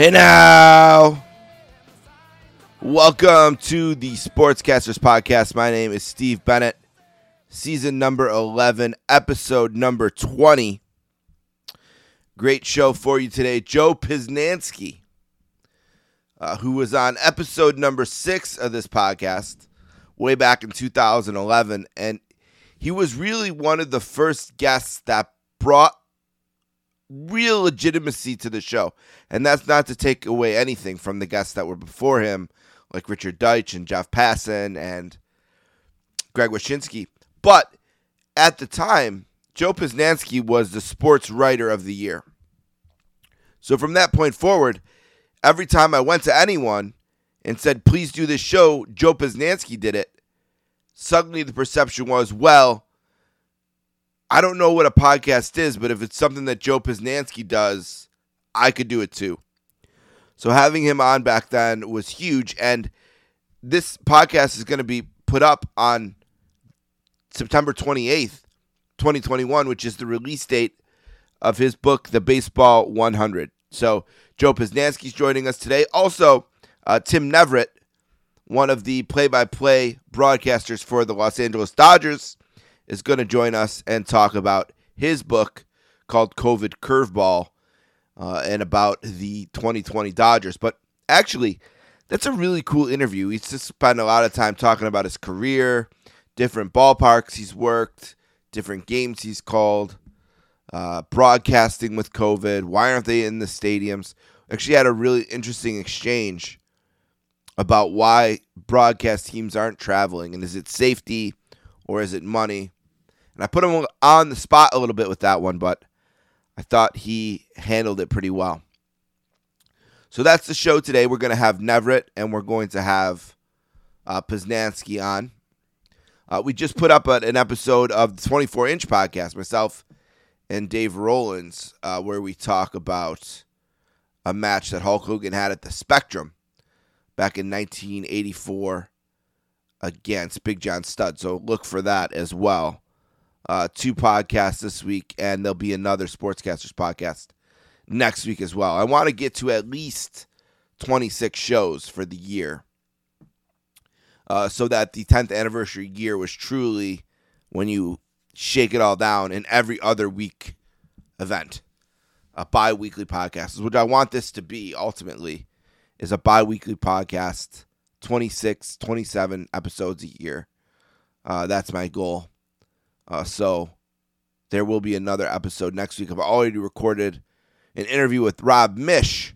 Hey now. Welcome to the Sportscasters Podcast. My name is Steve Bennett. Season number 11, episode number 20. Great show for you today. Joe Posnanski, uh, who was on episode number six of this podcast way back in 2011. And he was really one of the first guests that brought real legitimacy to the show. And that's not to take away anything from the guests that were before him, like Richard Deitsch and Jeff Passan and Greg Wyshynski. But at the time, Joe Posnanski was the sports writer of the year. So from that point forward, every time I went to anyone and said, please do this show, Joe Posnanski did it. Suddenly the perception was, well, I don't know what a podcast is, but if it's something that Joe Posnanski does, I could do it too. So having him on back then was huge. And this podcast is going to be put up on September 28th, 2021, which is the release date of his book, The Baseball 100. So Joe Posnanski's joining us today. Also, uh, Tim Neverett, one of the play by play broadcasters for the Los Angeles Dodgers is going to join us and talk about his book called COVID Curveball uh, and about the 2020 Dodgers. But actually, that's a really cool interview. He's just spent a lot of time talking about his career, different ballparks he's worked, different games he's called, uh, broadcasting with COVID. Why aren't they in the stadiums? Actually, had a really interesting exchange about why broadcast teams aren't traveling and is it safety or is it money? And I put him on the spot a little bit with that one, but I thought he handled it pretty well. So that's the show today. We're going to have Neverett and we're going to have uh, Posnanski on. Uh, we just put up a, an episode of the 24 inch podcast, myself and Dave Rollins, uh, where we talk about a match that Hulk Hogan had at the Spectrum back in 1984 against Big John Studd. So look for that as well uh, two podcasts this week, and there'll be another Sportscasters podcast next week as well. I want to get to at least 26 shows for the year uh, so that the 10th anniversary year was truly when you shake it all down in every other week event. A bi weekly podcast, which I want this to be ultimately, is a bi weekly podcast, 26, 27 episodes a year. Uh, that's my goal. Uh, so there will be another episode next week. I've already recorded an interview with Rob Miech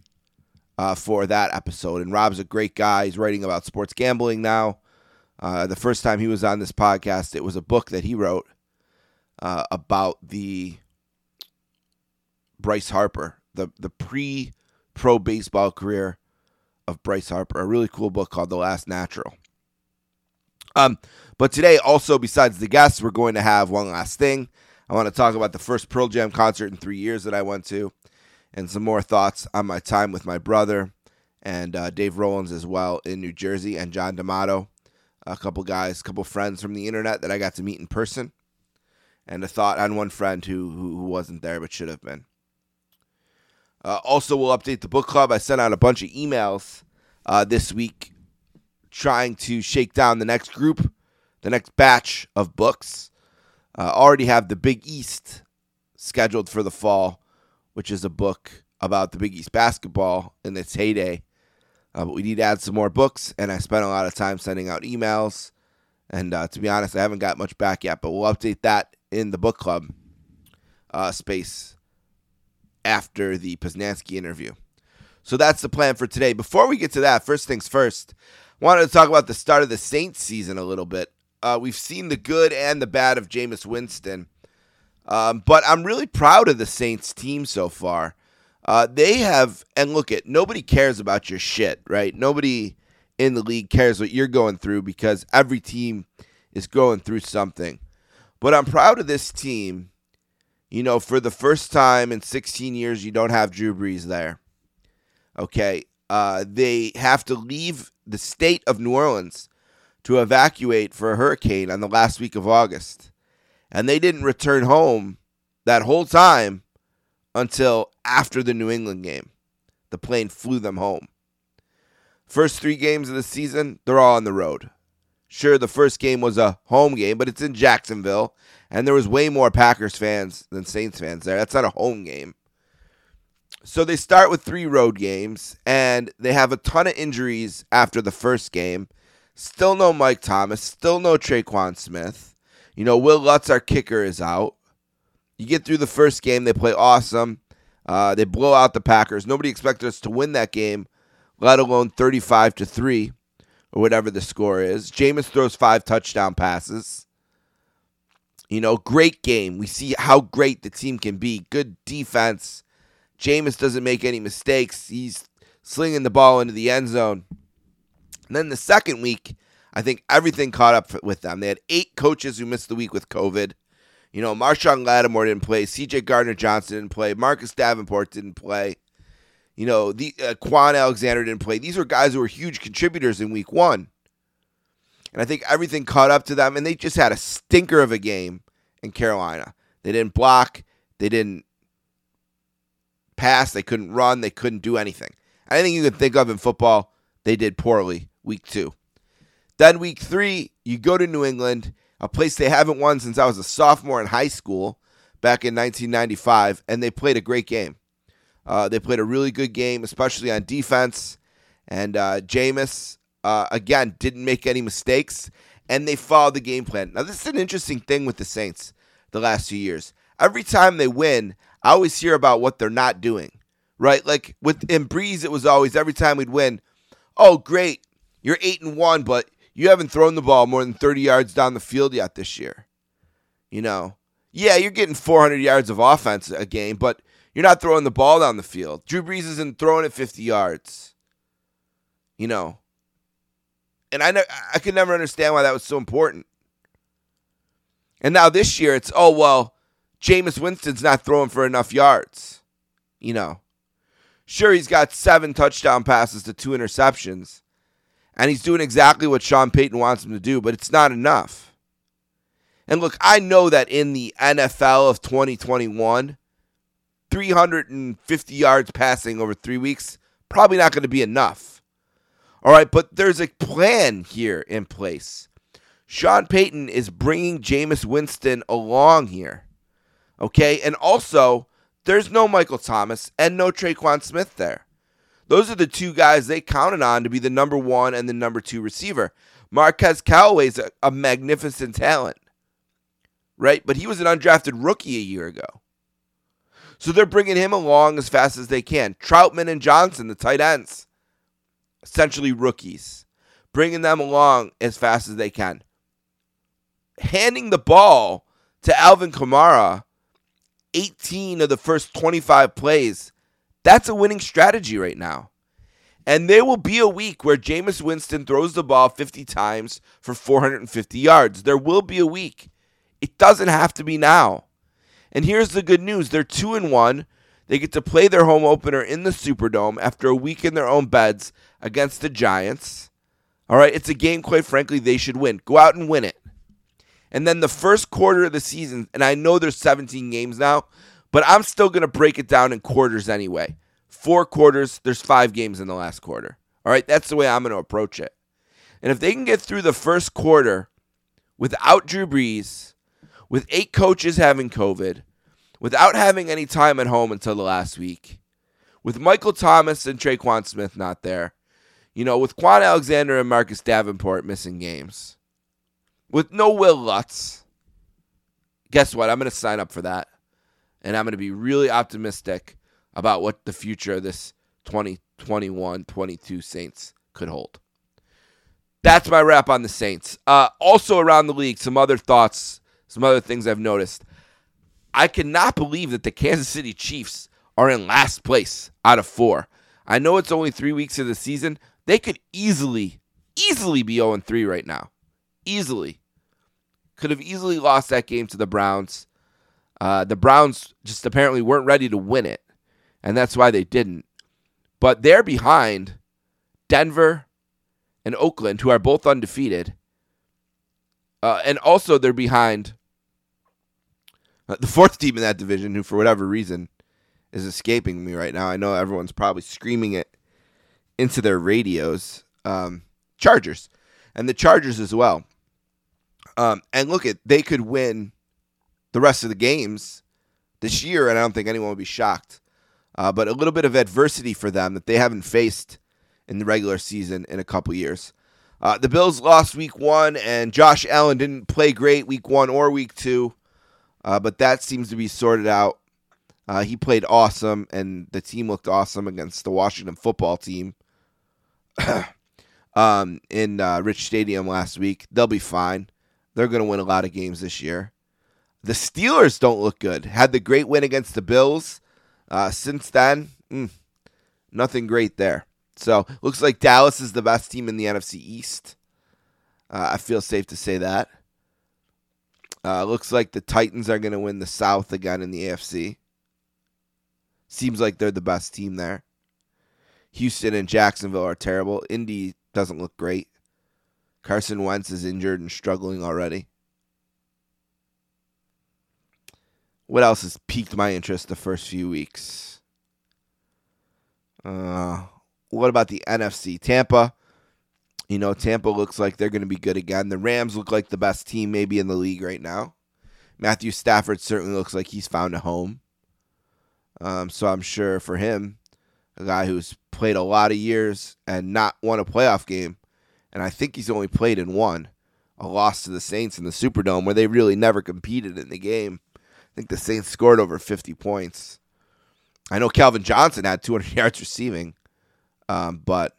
uh, for that episode. And Rob's a great guy. He's writing about sports gambling now. Uh, the first time he was on this podcast, it was a book that he wrote uh, about the Bryce Harper, the, the pre pro baseball career of Bryce Harper. A really cool book called The Last Natural. Um, but today, also besides the guests, we're going to have one last thing. I want to talk about the first Pearl Jam concert in three years that I went to, and some more thoughts on my time with my brother and uh, Dave Rollins as well in New Jersey, and John D'Amato, a couple guys, a couple friends from the internet that I got to meet in person, and a thought on one friend who who, wasn't there but should have been. Uh, also, we'll update the book club. I sent out a bunch of emails uh, this week trying to shake down the next group, the next batch of books. Uh, already have the Big East scheduled for the fall, which is a book about the Big East basketball in its heyday. Uh, but we need to add some more books, and I spent a lot of time sending out emails. And uh, to be honest, I haven't got much back yet, but we'll update that in the book club uh, space after the Posnanski interview. So that's the plan for today. Before we get to that, first things first, wanted to talk about the start of the Saints season a little bit. Uh, we've seen the good and the bad of Jameis Winston, um, but I'm really proud of the Saints team so far. Uh, they have, and look at nobody cares about your shit, right? Nobody in the league cares what you're going through because every team is going through something. But I'm proud of this team. You know, for the first time in 16 years, you don't have Drew Brees there. Okay. Uh, they have to leave the state of New Orleans to evacuate for a hurricane on the last week of August. And they didn't return home that whole time until after the New England game, The plane flew them home. First three games of the season, they're all on the road. Sure, the first game was a home game, but it's in Jacksonville, and there was way more Packers fans than Saints fans there. That's not a home game. So they start with three road games, and they have a ton of injuries after the first game. Still no Mike Thomas, still no Tre'Quan Smith. You know, Will Lutz, our kicker, is out. You get through the first game, they play awesome. Uh, they blow out the Packers. Nobody expected us to win that game, let alone 35 to 3 or whatever the score is. Jameis throws five touchdown passes. You know, great game. We see how great the team can be. Good defense. Jameis doesn't make any mistakes. He's slinging the ball into the end zone. And then the second week, I think everything caught up with them. They had eight coaches who missed the week with COVID. You know, Marshon Lattimore didn't play. C.J. Gardner Johnson didn't play. Marcus Davenport didn't play. You know, the uh, Kwon Alexander didn't play. These were guys who were huge contributors in week one. And I think everything caught up to them, and they just had a stinker of a game in Carolina. They didn't block. They didn't pass. They couldn't run. They couldn't do anything. Anything you could think of in football, they did poorly week two. Then week three, you go to New England a place they haven't won since I was a sophomore in high school back in 1995, and they played a great game. Uh, they played a really good game, especially on defense. And uh, Jameis, uh, again, didn't make any mistakes, and they followed the game plan. Now, this is an interesting thing with the Saints the last few years. Every time they win, I always hear about what they're not doing, right? Like with in Brees, it was always every time we'd win, oh, great, you're 8 and 1, but you haven't thrown the ball more than 30 yards down the field yet this year. You know, yeah, you're getting 400 yards of offense a game, but you're not throwing the ball down the field. Drew Brees isn't throwing it 50 yards. You know, and I ne- I could never understand why that was so important. And now this year, it's oh well, Jameis Winston's not throwing for enough yards. You know, sure he's got seven touchdown passes to two interceptions, and he's doing exactly what Sean Payton wants him to do, but it's not enough. And look, I know that in the NFL of 2021, 350 yards passing over three weeks, probably not going to be enough. All right, but there's a plan here in place. Sean Payton is bringing Jameis Winston along here. Okay, and also, there's no Michael Thomas and no Tre'Quan Smith there. Those are the two guys they counted on to be the number one and the number two receiver. Marquez Callaway's a, a magnificent talent, right? But he was an undrafted rookie a year ago. So they're bringing him along as fast as they can. Trautman and Johnson, the tight ends, essentially rookies, bringing them along as fast as they can. Handing the ball to Alvin Kamara 18 of the first 25 plays that's a winning strategy right now. And there will be a week where Jameis Winston throws the ball 50 times for 450 yards. There will be a week. It doesn't have to be now. And here's the good news they're 2 and 1. They get to play their home opener in the Superdome after a week in their own beds against the Giants. All right, it's a game, quite frankly, they should win. Go out and win it. And then the first quarter of the season, and I know there's 17 games now, but I'm still going to break it down in quarters anyway. Four quarters, there's five games in the last quarter. All right, that's the way I'm going to approach it. And if they can get through the first quarter without Drew Brees, with eight coaches having COVID, without having any time at home until the last week, with Michael Thomas and Tre'Quan Smith not there, you know, with Kwon Alexander and Marcus Davenport missing games, with no Will Lutz, guess what? I'm going to sign up for that and I'm going to be really optimistic about what the future of this 2021 22 Saints could hold. That's my wrap on the Saints. Uh, also, around the league, some other thoughts, some other things I've noticed. I cannot believe that the Kansas City Chiefs are in last place out of four. I know it's only three weeks of the season. They could easily, easily be 0 3 right now. Easily. Could have easily lost that game to the Browns. Uh, the Browns just apparently weren't ready to win it, and that's why they didn't. But they're behind Denver and Oakland, who are both undefeated. Uh, and also, they're behind uh, the fourth team in that division, who, for whatever reason, is escaping me right now. I know everyone's probably screaming it into their radios. Um, Chargers and the Chargers as well. Um, and look at they could win the rest of the games this year, and I don't think anyone would be shocked. Uh, but a little bit of adversity for them that they haven't faced in the regular season in a couple years. Uh, the Bills lost week one, and Josh Allen didn't play great week one or week two, uh, but that seems to be sorted out. Uh, he played awesome, and the team looked awesome against the Washington football team um, in uh, Rich Stadium last week. They'll be fine. They're going to win a lot of games this year. The Steelers don't look good. Had the great win against the Bills. Uh, since then, mm, nothing great there. So looks like Dallas is the best team in the NFC East. Uh, I feel safe to say that. Uh, looks like the Titans are going to win the South again in the AFC. Seems like they're the best team there. Houston and Jacksonville are terrible. Indy doesn't look great. Carson Wentz is injured and struggling already. What else has piqued my interest the first few weeks? Uh, what about the NFC? Tampa. You know, Tampa looks like they're going to be good again. The Rams look like the best team maybe in the league right now. Matthew Stafford certainly looks like he's found a home. Um, so I'm sure for him, a guy who's played a lot of years and not won a playoff game, and I think he's only played in one, a loss to the Saints in the Superdome where they really never competed in the game. I think the Saints scored over 50 points. I know Calvin Johnson had 200 yards receiving, um, but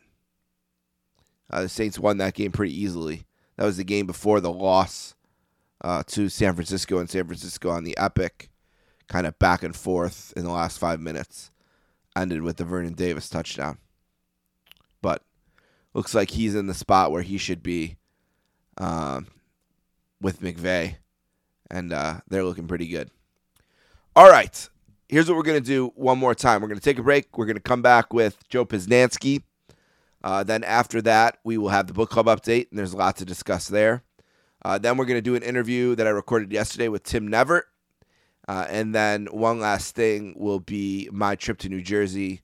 uh, the Saints won that game pretty easily. That was the game before the loss uh, to San Francisco, and San Francisco on the epic kind of back and forth in the last five minutes ended with the Vernon Davis touchdown. Looks like he's in the spot where he should be um, with McVay, and uh, they're looking pretty good. All right, here's what we're going to do one more time. We're going to take a break. We're going to come back with Joe Posnanski. Uh, then after that, we will have the book club update, and there's a lot to discuss there. Uh, then we're going to do an interview that I recorded yesterday with Tim Neverett. Uh, and then one last thing will be my trip to New Jersey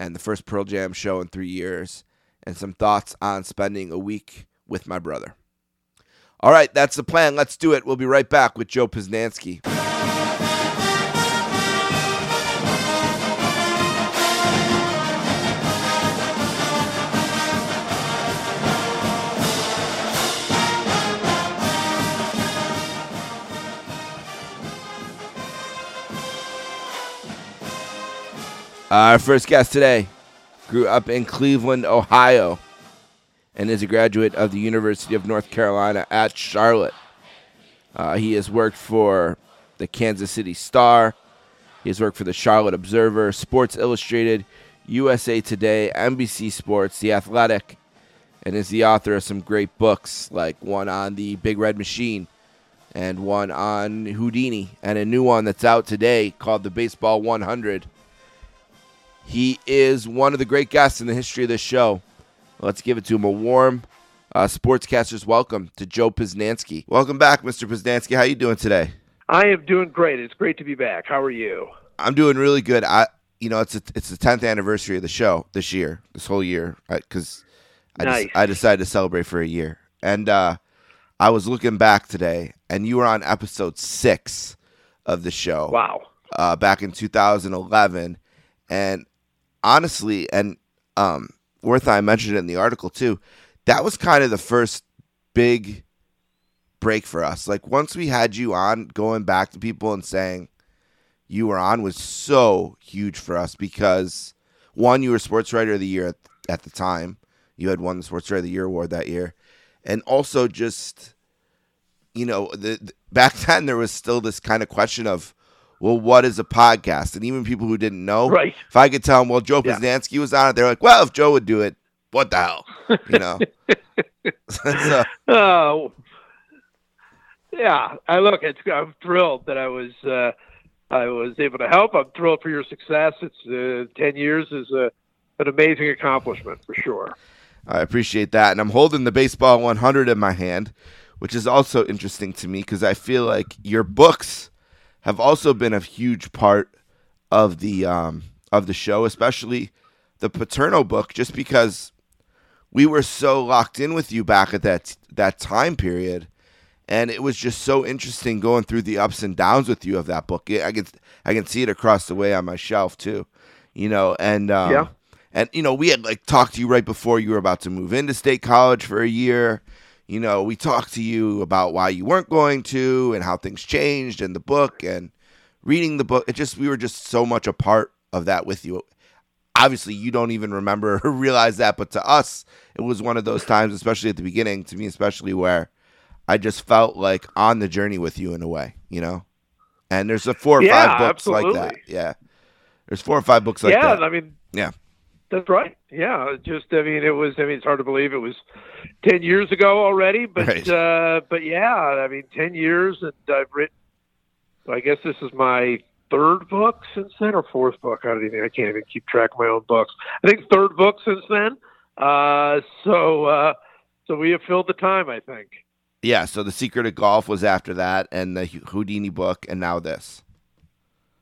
and the first Pearl Jam show in three years, and some thoughts on spending a week with my brother. All right, that's the plan. Let's do it. We'll be right back with Joe Posnanski. Our first guest today grew up in Cleveland, Ohio, and is a graduate of the University of North Carolina at Charlotte. Uh, he has worked for the Kansas City Star. He has worked for the Charlotte Observer, Sports Illustrated, USA Today, NBC Sports, The Athletic, and is the author of some great books, like one on the Big Red Machine and one on Houdini, and a new one that's out today called The Baseball 100 he is one of the great guests in the history of this show. Let's give it to him a warm uh, sportscaster's welcome to Joe Posnanski. Welcome back, Mr. Posnanski. How are you doing today? I am doing great. It's great to be back. How are you? I'm doing really good. I, you know, it's a, it's the 10th anniversary of the show this year, this whole year, because I, nice. I decided to celebrate for a year, and uh, I was looking back today, and you were on episode six of the show. Wow. Uh, back in 2011, and honestly, and um, Worth I mentioned it in the article too. That was kind of the first big break for us. Like once we had you on, going back to people and saying you were on was so huge for us because one, you were sports writer of the year at, at the time. You had won the sports writer of the year award that year, and also just you know the, the back then there was still this kind of question of well, what is a podcast? And even people who didn't know, right. if I could tell them, well, Joe yeah. Was on it, they're like, well, if Joe would do it, what the hell? You know? so, oh, yeah. I look, it's, I'm thrilled that I was, uh, I was able to help. I'm thrilled for your success. It's uh, 10 years is a, an amazing accomplishment for sure. I appreciate that. And I'm holding the baseball 100 in my hand, which is also interesting to me because I feel like your books – have also been a huge part of the um, of the show, especially the Paterno book, just because we were so locked in with you back at that that time period, and it was just so interesting going through the ups and downs with you of that book. I can I can see it across the way on my shelf too, you know, and um, yeah. And you know, we had like talked to you right before you were about to move into state college for a year. You know, we talked to you about why you weren't going to and how things changed and the book and reading the book. It just we were just so much a part of that with you. Obviously, you don't even remember or realize that, but to us, it was one of those times, especially at the beginning, to me especially, where I just felt like on the journey with you in a way, you know. And there's a four or yeah, five books absolutely. like that. Yeah, there's four or five books like yeah, that. I mean, Yeah. That's right. Yeah, just I mean, it was. I mean, it's hard to believe it was ten years ago already, but Right. uh, but yeah, I mean, ten years, and I've written. So I guess this is my third book since then, or fourth book. I don't even. I can't even keep track of my own books. I think third book since then. Uh, so uh, so we have filled the time. I think. Yeah, so the secret of golf was after that, and the Houdini book, and now this.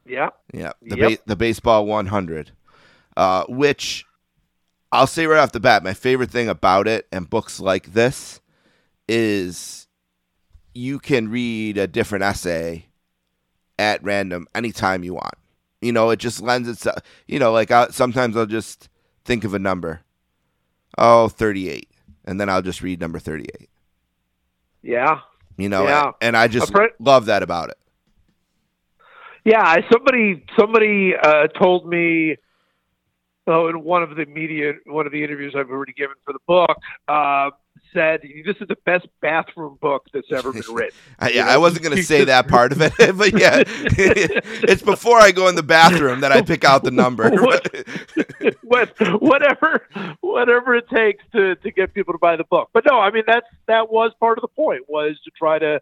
Yeah. Yeah, the Yep. ba- the baseball 100, uh, which I'll say right off the bat, my favorite thing about it and books like this is you can read a different essay at random anytime you want. You know, it just lends itself. You know, like I, sometimes I'll just think of a number, oh, 38, and then I'll just read number 38. Yeah. You know, Yeah. and I just friend- love that about it. Yeah, somebody somebody uh, told me, oh, in one of the media, one of the interviews I've already given for the book, uh, said this is the best bathroom book that's ever been written. You yeah, know, I wasn't going to say that part of it, but yeah, it's before I go in the bathroom that I pick out the number. What- what, whatever, whatever it takes to to get people to buy the book. But no, I mean that's that was part of the point was to try to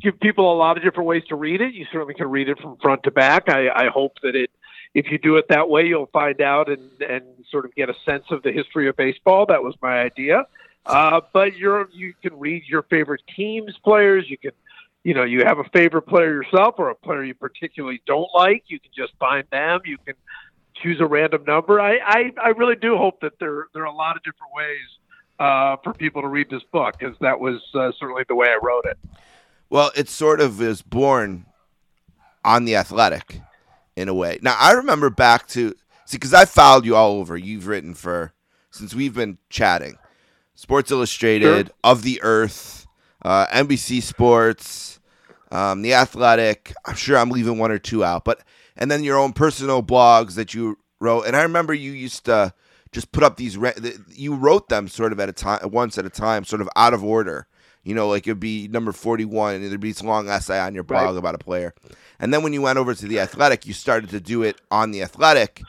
give people a lot of different ways to read it. You certainly can read it from front to back. I, I hope that it, if you do it that way, you'll find out and and sort of get a sense of the history of baseball. That was my idea. Uh, but you're you can read your favorite teams, players. You can, you know, you have a favorite player yourself or a player you particularly don't like. You can just find them. You can choose a random number. I I, I really do hope that there there are a lot of different ways uh, for people to read this book because that was uh, certainly the way I wrote it. well, it sort of is born on the athletic in a way. Now, I remember back to see because I followed you all over. You've written for since we've been chatting. Sports Illustrated, Of the Earth, uh, NBC Sports, um, The Athletic. I'm sure I'm leaving one or two out, but and then your own personal blogs that you wrote. And I remember you used to just put up these. Re- you wrote them sort of at a time, once at a time, sort of out of order. You know, like it'd be number 41, and there'd be this long essay on your blog Right. about a player. And then when you went over to the Athletic, you started to do it on the Athletic.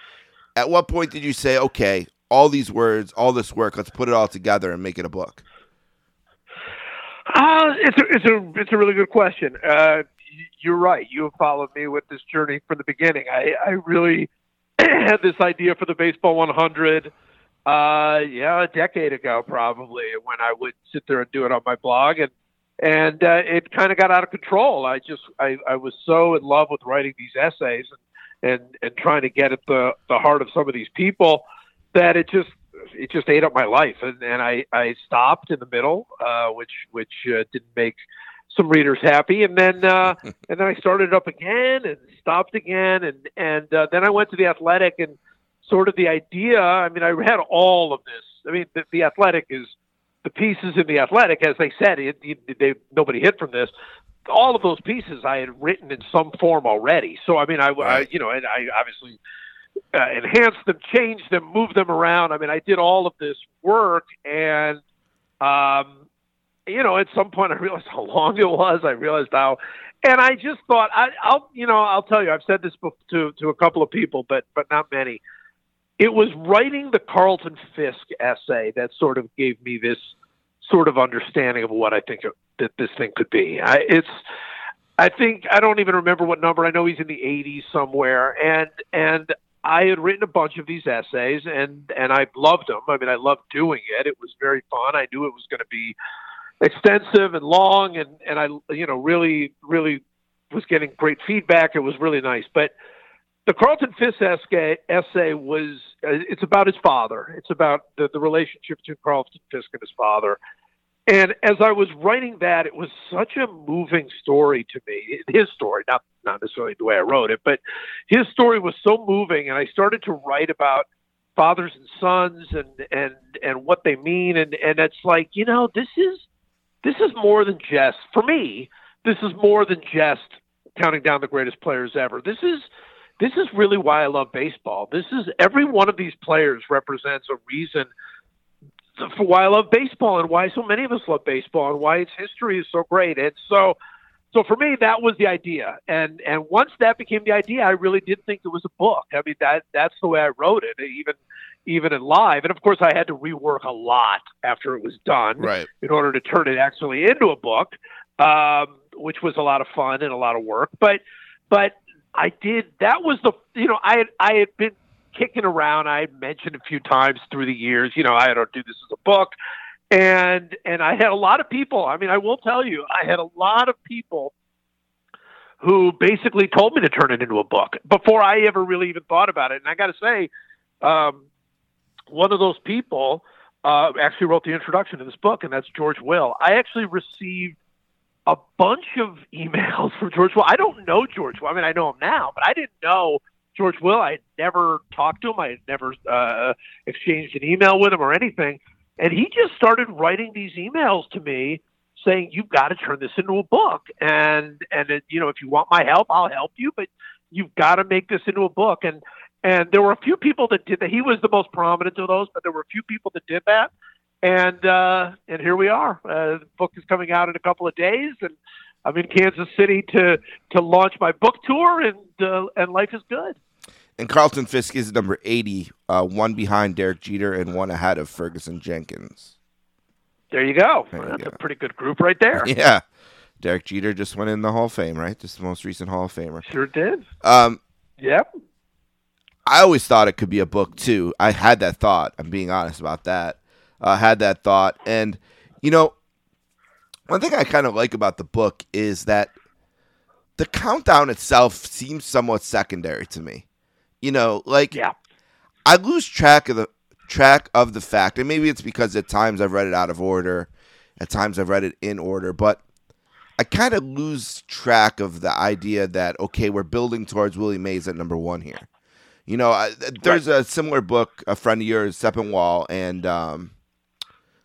At what point did you say, okay, all these words, all this work, let's put it all together and make it a book? Uh, it's a it's a it's a really good question. Uh, you're right. You have followed me with this journey from the beginning. I I really had this idea for the baseball 100. Uh, yeah, a decade ago probably when I would sit there and do it on my blog and and uh, it kind of got out of control. I just I, I was so in love with writing these essays and, and and trying to get at the the heart of some of these people that it just it just ate up my life. And, and I, I stopped in the middle uh, which which uh, didn't make some readers happy. And then uh, and then I started up again and stopped again. And and uh, then I went to the athletic and sort of the idea I mean I had all of this I mean the, the athletic is the pieces in the athletic as they said it, it, they nobody hit from this all of those pieces I had written in some form already so I mean I, I you know and I obviously uh, enhance them, changed them, moved them around. I mean, I did all of this work, and um, you know, at some point, I realized how long it was. I realized how, and I just thought, I, I'll, you know, I'll tell you, I've said this to to a couple of people, but but not many. It was writing the Carlton Fisk essay that sort of gave me this sort of understanding of what I think that this thing could be. I, it's I think I don't even remember what number. I know he's in the 80s somewhere, and and I had written a bunch of these essays, and and I loved them. I mean, I loved doing it. It was very fun. I knew it was going to be extensive and long, and and I you know really really was getting great feedback. It was really nice, but the Carlton Fisk essay, essay was uh, it's about his father. It's about the, the relationship between Carlton Fisk and his father. And as I was writing that, it was such a moving story to me. His story, not not necessarily the way I wrote it, but his story was so moving. And I started to write about fathers and sons and and and what they mean. And and it's like you know this is this is more than just for me. This is more than just counting down the greatest players ever. This is this is really why I love baseball. This is every one of these players represents a reason for why I love baseball and why so many of us love baseball and why its history is so great. And so so for me that was the idea. And and once that became the idea, I really did think it was a book. I mean that that's the way I wrote it, even even in live. And of course I had to rework a lot after it was done right. in order to turn it actually into a book. Um, which was a lot of fun and a lot of work. But but I did. That was the you know I had I had been kicking around. I had mentioned a few times through the years. You know, I don't do this as a book, and and I had a lot of people. I mean, I will tell you, I had a lot of people who basically told me to turn it into a book before I ever really even thought about it. And I got to say, um, one of those people uh, actually wrote the introduction to this book, and that's George Will. I actually received a bunch of emails from George Will. I don't know George Will. I mean, I know him now, but I didn't know George Will. I had never talked to him. I had never uh, exchanged an email with him or anything. And he just started writing these emails to me saying, "You've got to turn this into a book." And and it, you know, if you want my help, I'll help you, but you've got to make this into a book. And and there were a few people that did that. He was the most prominent of those, but there were a few people that did that and uh, and here we are. Uh, the book is coming out in a couple of days, and I'm in Kansas City to to launch my book tour, and uh, and life is good. And Carlton Fisk is number 80, uh, one behind Derek Jeter and one ahead of Ferguson Jenkins. There you go. There you That's go. a pretty good group right there. Yeah. Derek Jeter just went in the Hall of Fame, right? Just the most recent Hall of Famer. Sure did. Um, yep. I always thought it could be a book too. I had that thought. I'm being honest about that uh, had that thought. And, you know, one thing I kind of like about the book is that the countdown itself seems somewhat secondary to me. You know, like yeah. I lose track of the track of the fact, and maybe it's because at times I've read it out of order, at times I've read it in order, but I kind of lose track of the idea that okay, we're building towards Willie Mays at number one here. You know, I, there's right. a similar book, a friend of yours, Sepinwall, and um,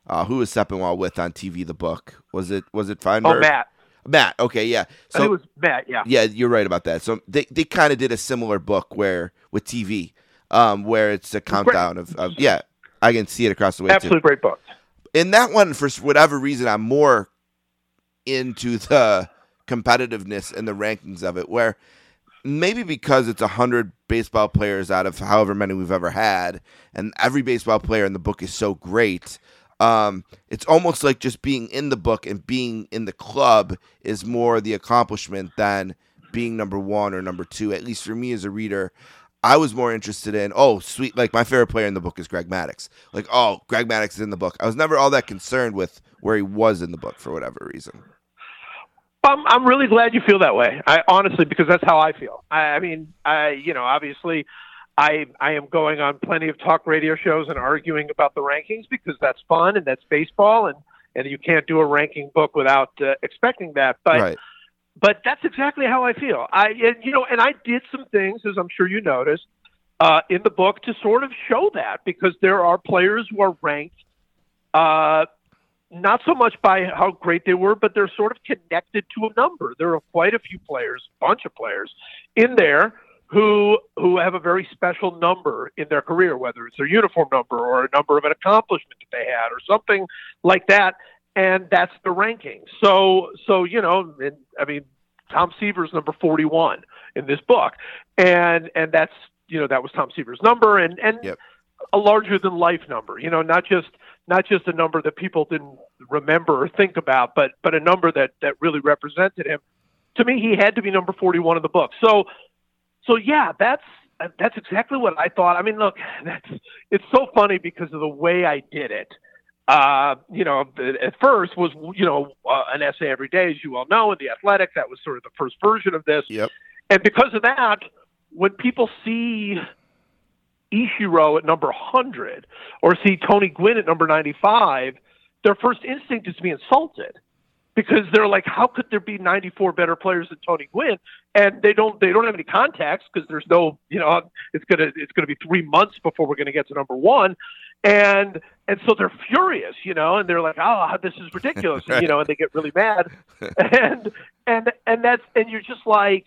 uh, who was Sepinwall with on TV? The book was it? Was it Feinberg? Oh, Matt. Matt. Okay, yeah. So it was Matt. Yeah. Yeah, you're right about that. So they they kind of did a similar book where with TV, um, where it's a countdown of, of, yeah. I can see it across the way. Absolutely great book. In that one, for whatever reason, I'm more into the competitiveness and the rankings of it, where maybe because it's a hundred baseball players out of however many we've ever had, and every baseball player in the book is so great um, it's almost like just being in the book and being in the club is more the accomplishment than being number one or number two. At least for me as a reader, I was more interested in, oh, sweet, like my favorite player in the book is Greg Maddux. Like, oh, Greg Maddux is in the book. I was never all that concerned with where he was in the book for whatever reason. I'm I'm really glad you feel that way. I honestly because that's how I feel. I, I mean, I you know obviously I I am going on plenty of talk radio shows and arguing about the rankings because that's fun and that's baseball and and you can't do a ranking book without uh, expecting that. But right. but that's exactly how I feel. I and, you know and I did some things as I'm sure you noticed uh, in the book to sort of show that because there are players who are ranked. Uh, not so much by how great they were, but they're sort of connected to a number. There are quite a few players, bunch of players in there who who have a very special number in their career, whether it's their uniform number or a number of an accomplishment that they had or something like that, and that's the ranking. So so you know, and, I mean, Tom Seaver's number forty one in this book, and and that's you know that was Tom Seaver's number, and and yep. a larger than life number. You know, not just not just a number that people didn't remember or think about, but but a number that that really represented him. To me, he had to be number forty one in the book. So so yeah, that's that's exactly what I thought. I mean, look, that's it's so funny because of the way I did it. Uh, you know, at first was you know uh, an essay every day, as you all know, in the Athletic. That was sort of the first version of this. Yep. And because of that, when people see Ichiro at number 100 or see Tony Gwynn at number 95, their first instinct is to be insulted because they're like, how could there be 94 better players than Tony Gwynn? And they don't they don't have any contacts because there's no you know it's gonna it's gonna be three months before we're gonna get to number one, and and so they're furious, you know, and they're like, oh, this is ridiculous, you know, and they get really mad, and and and that's and you're just like,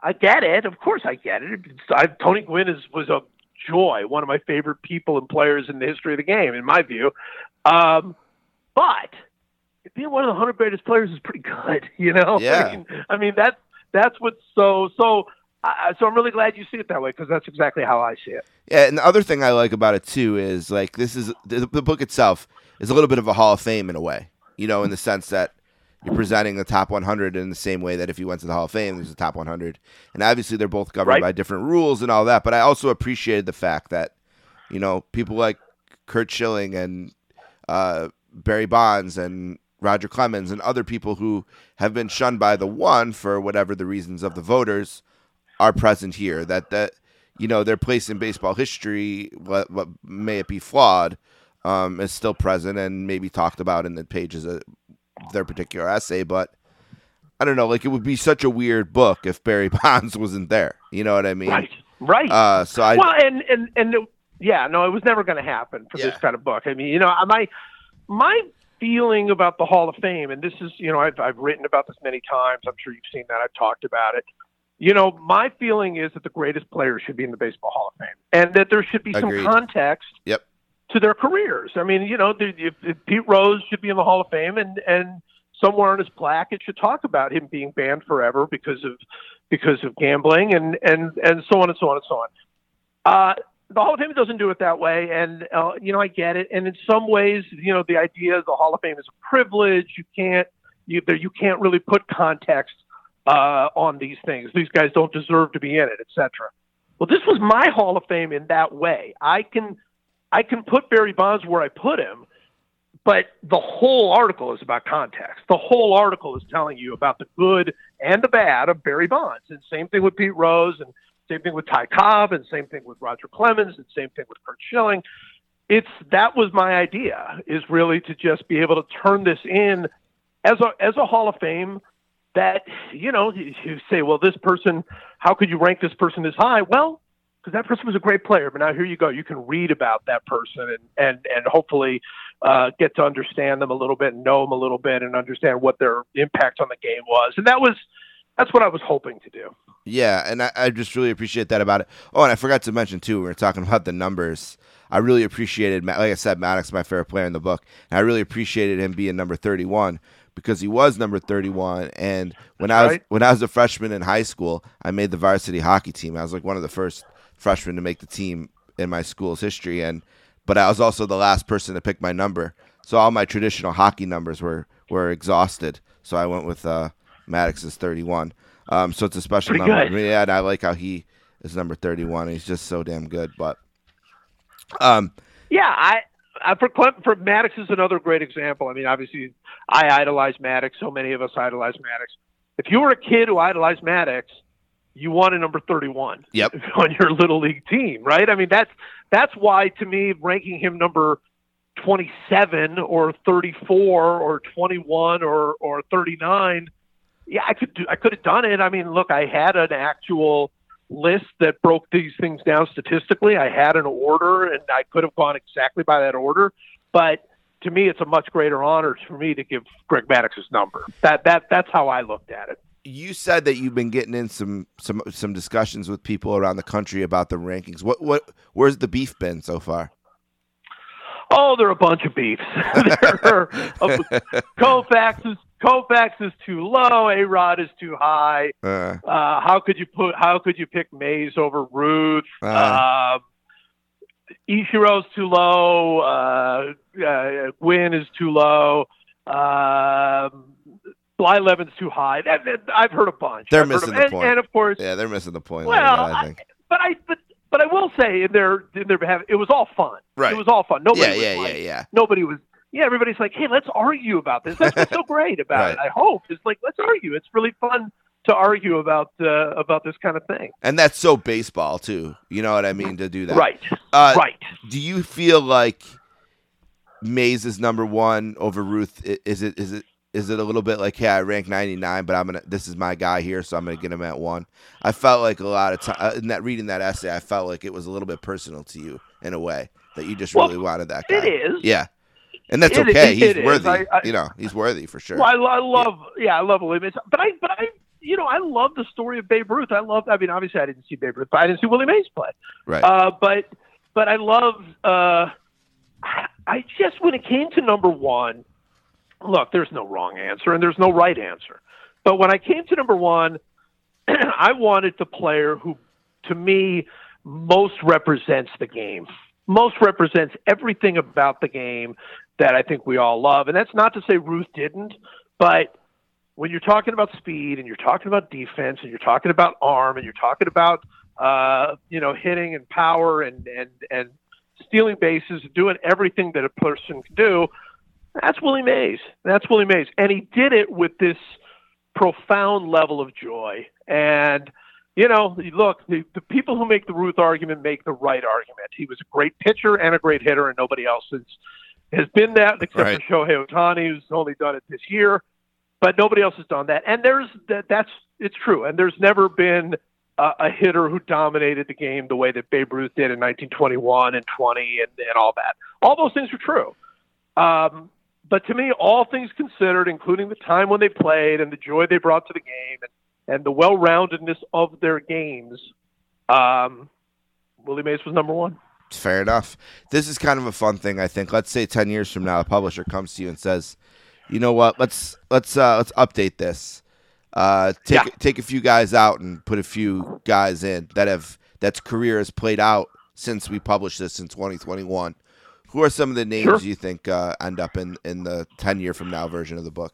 I get it, of course I get it. I, Tony Gwynn is was a joy, one of my favorite people and players in the history of the game, in my view. Um, but being one of the hundred greatest players is pretty good, you know. Yeah. I mean, I mean that's that's what's so so. Uh, so I'm really glad you see it that way because that's exactly how I see it. Yeah, and the other thing I like about it too is like this is the, the book itself is a little bit of a Hall of Fame in a way, you know, in the sense that you're presenting the top 100 in the same way that if you went to the Hall of Fame, there's the top 100, and obviously they're both governed Right. by different rules and all that. But I also appreciated the fact that you know people like Curt Schilling and uh, Barry Bonds and Roger Clemens and other people who have been shunned by the one for whatever the reasons of the voters are present here. That that you know their place in baseball history, what, what may it be flawed, um, is still present and maybe talked about in the pages of their particular essay. But I don't know, like it would be such a weird book if Barry Bonds wasn't there. You know what I mean? Right, right. Uh, so I well, and and and yeah, no, it was never going to happen for Yeah. this kind of book. I mean, you know, i my my feeling about the Hall of Fame, and this is, you know, I've I've written about this many times. I'm sure you've seen that. I've talked about it. You know, my feeling is that the greatest players should be in the Baseball Hall of Fame, and that there should be Agreed. some context Yep. to their careers. I mean, you know, the, if, if Pete Rose should be in the Hall of Fame, and and somewhere on his plaque it should talk about him being banned forever because of because of gambling and and and so on and so on and so on. Uh, the Hall of Fame doesn't do it that way, and uh, you know I get it. And in some ways, you know, the idea of the Hall of Fame is a privilege. You can't you you can't really put context uh, on these things. These guys don't deserve to be in it, etc. Well, this was my Hall of Fame in that way. I can I can put Barry Bonds where I put him, but the whole article is about context. The whole article is telling you about the good and the bad of Barry Bonds. And same thing with Pete Rose, and same thing with Ty Cobb, and same thing with Roger Clemens, and same thing with Curt Schilling. It's that was my idea is really to just be able to turn this in as a as a Hall of Fame that you know you say, well, this person, how could you rank this person as high? Well, because that person was a great player. But now here you go, you can read about that person and and and hopefully uh, get to understand them a little bit, and know them a little bit, and understand what their impact on the game was. And that was that's what I was hoping to do. Yeah, and I, I just really appreciate that about it. Oh, and I forgot to mention too, we were talking about the numbers. I really appreciated, like I said, Maddux, my favorite player in the book, and I really appreciated him being number thirty-one because he was number thirty-one. And when I was right. when I was a freshman in high school, I made the varsity hockey team. I was like one of the first freshmen to make the team in my school's history, and but I was also the last person to pick my number. So all my traditional hockey numbers were were exhausted. So I went with uh, Maddux's thirty-one. Um, so it's a special Pretty number. good. Yeah, and I like how he is number thirty-one. He's just so damn good. But um, Yeah, I, I for Clem, for Maddux is another great example. I mean, obviously, I idolize Maddux. So many of us idolize Maddux. If you were a kid who idolized Maddux, you wanted number thirty-one. Yep. on your little league team, right? I mean, that's that's why to me ranking him number 27 or 34 or 21 or or 39 yeah i could do i could have done it. I mean look i had an actual list that broke these things down statistically. I had an order and i could have gone exactly by that order. But to me it's a much greater honor for me to give greg maddux's number. That that that's how i looked at it. You said that you've been getting in some some some discussions with people around the country about the rankings. What what where's the beef been so far? Oh, they're a bunch of beefs. They're- Koufax is Koufax is too low. A Rod is too high. Uh, Uh, how could you put? How could you pick Mays over Ruth? Uh. Um Ichiro's too low. Uh, uh, Gwynn is too low. Um Blyleven's too high. That, that- I've heard a bunch. They're I've missing the and, point. And of course, yeah, they're missing the point. well, a little bit, I I- think. but I but but I will say in their in their behalf, it was all fun. Right. It was all fun. Nobody Yeah, was yeah, like, yeah, yeah. nobody was yeah everybody's like hey let's argue about this that's what's so great about Right. it i hope it's like let's argue it's really fun to argue about uh, about this kind of thing. And that's so baseball too. You know what I mean to do that. Right. Uh, right. Do you feel like Mays is number one over Ruth? Is it is it is it a little bit like, hey, I rank 99, but I'm gonna this is my guy here, so I'm gonna get him at one. I felt like a lot of time in that reading that essay, I felt like it was a little bit personal to you in a way that you just Well, really wanted that guy. It is. Yeah, and that's It- okay. he's is. worthy. I- I- you know, he's worthy for sure. Well, I, I love, yeah. I love Willie Mays, but I, but I, you know, I love the story of Babe Ruth. I love. I mean, obviously, I didn't see Babe Ruth, but I didn't see Willie Mays play. Right. Uh, but, but I love. Uh, I just when it came to number one, look, there's no wrong answer and there's no right answer. But when I came to number one, I wanted the player who, to me, most represents the game, most represents everything about the game that I think we all love. And that's not to say Ruth didn't, but when you're talking about speed and you're talking about defense and you're talking about arm and you're talking about uh, you know hitting and power and and and stealing bases, doing everything that a person can do, that's Willie Mays. That's Willie Mays, and he did it with this profound level of joy. And you know, look, the, the people who make the Ruth argument make the right argument. He was a great pitcher and a great hitter, and nobody else has has been that except Right. for Shohei Ohtani, who's only done it this year. But nobody else has done that, and there's that. That's it's true, and there's never been a, a hitter who dominated the game the way that Babe Ruth did in 1921 and 20 and, and all that. All those things are true. Um, but to me, all things considered, including the time when they played and the joy they brought to the game and, and the well-roundedness of their games, um, Willie Mays was number one. Fair enough. This is kind of a fun thing, I think. Let's say ten years from now, a publisher comes to you and says, "You know what? Let's let's uh, let's update this. Uh, take Yeah. take a few guys out and put a few guys in that have that's career has played out since we published this in 2021. Who are some of the names Sure. you think uh, end up in in the ten year from now version of the book?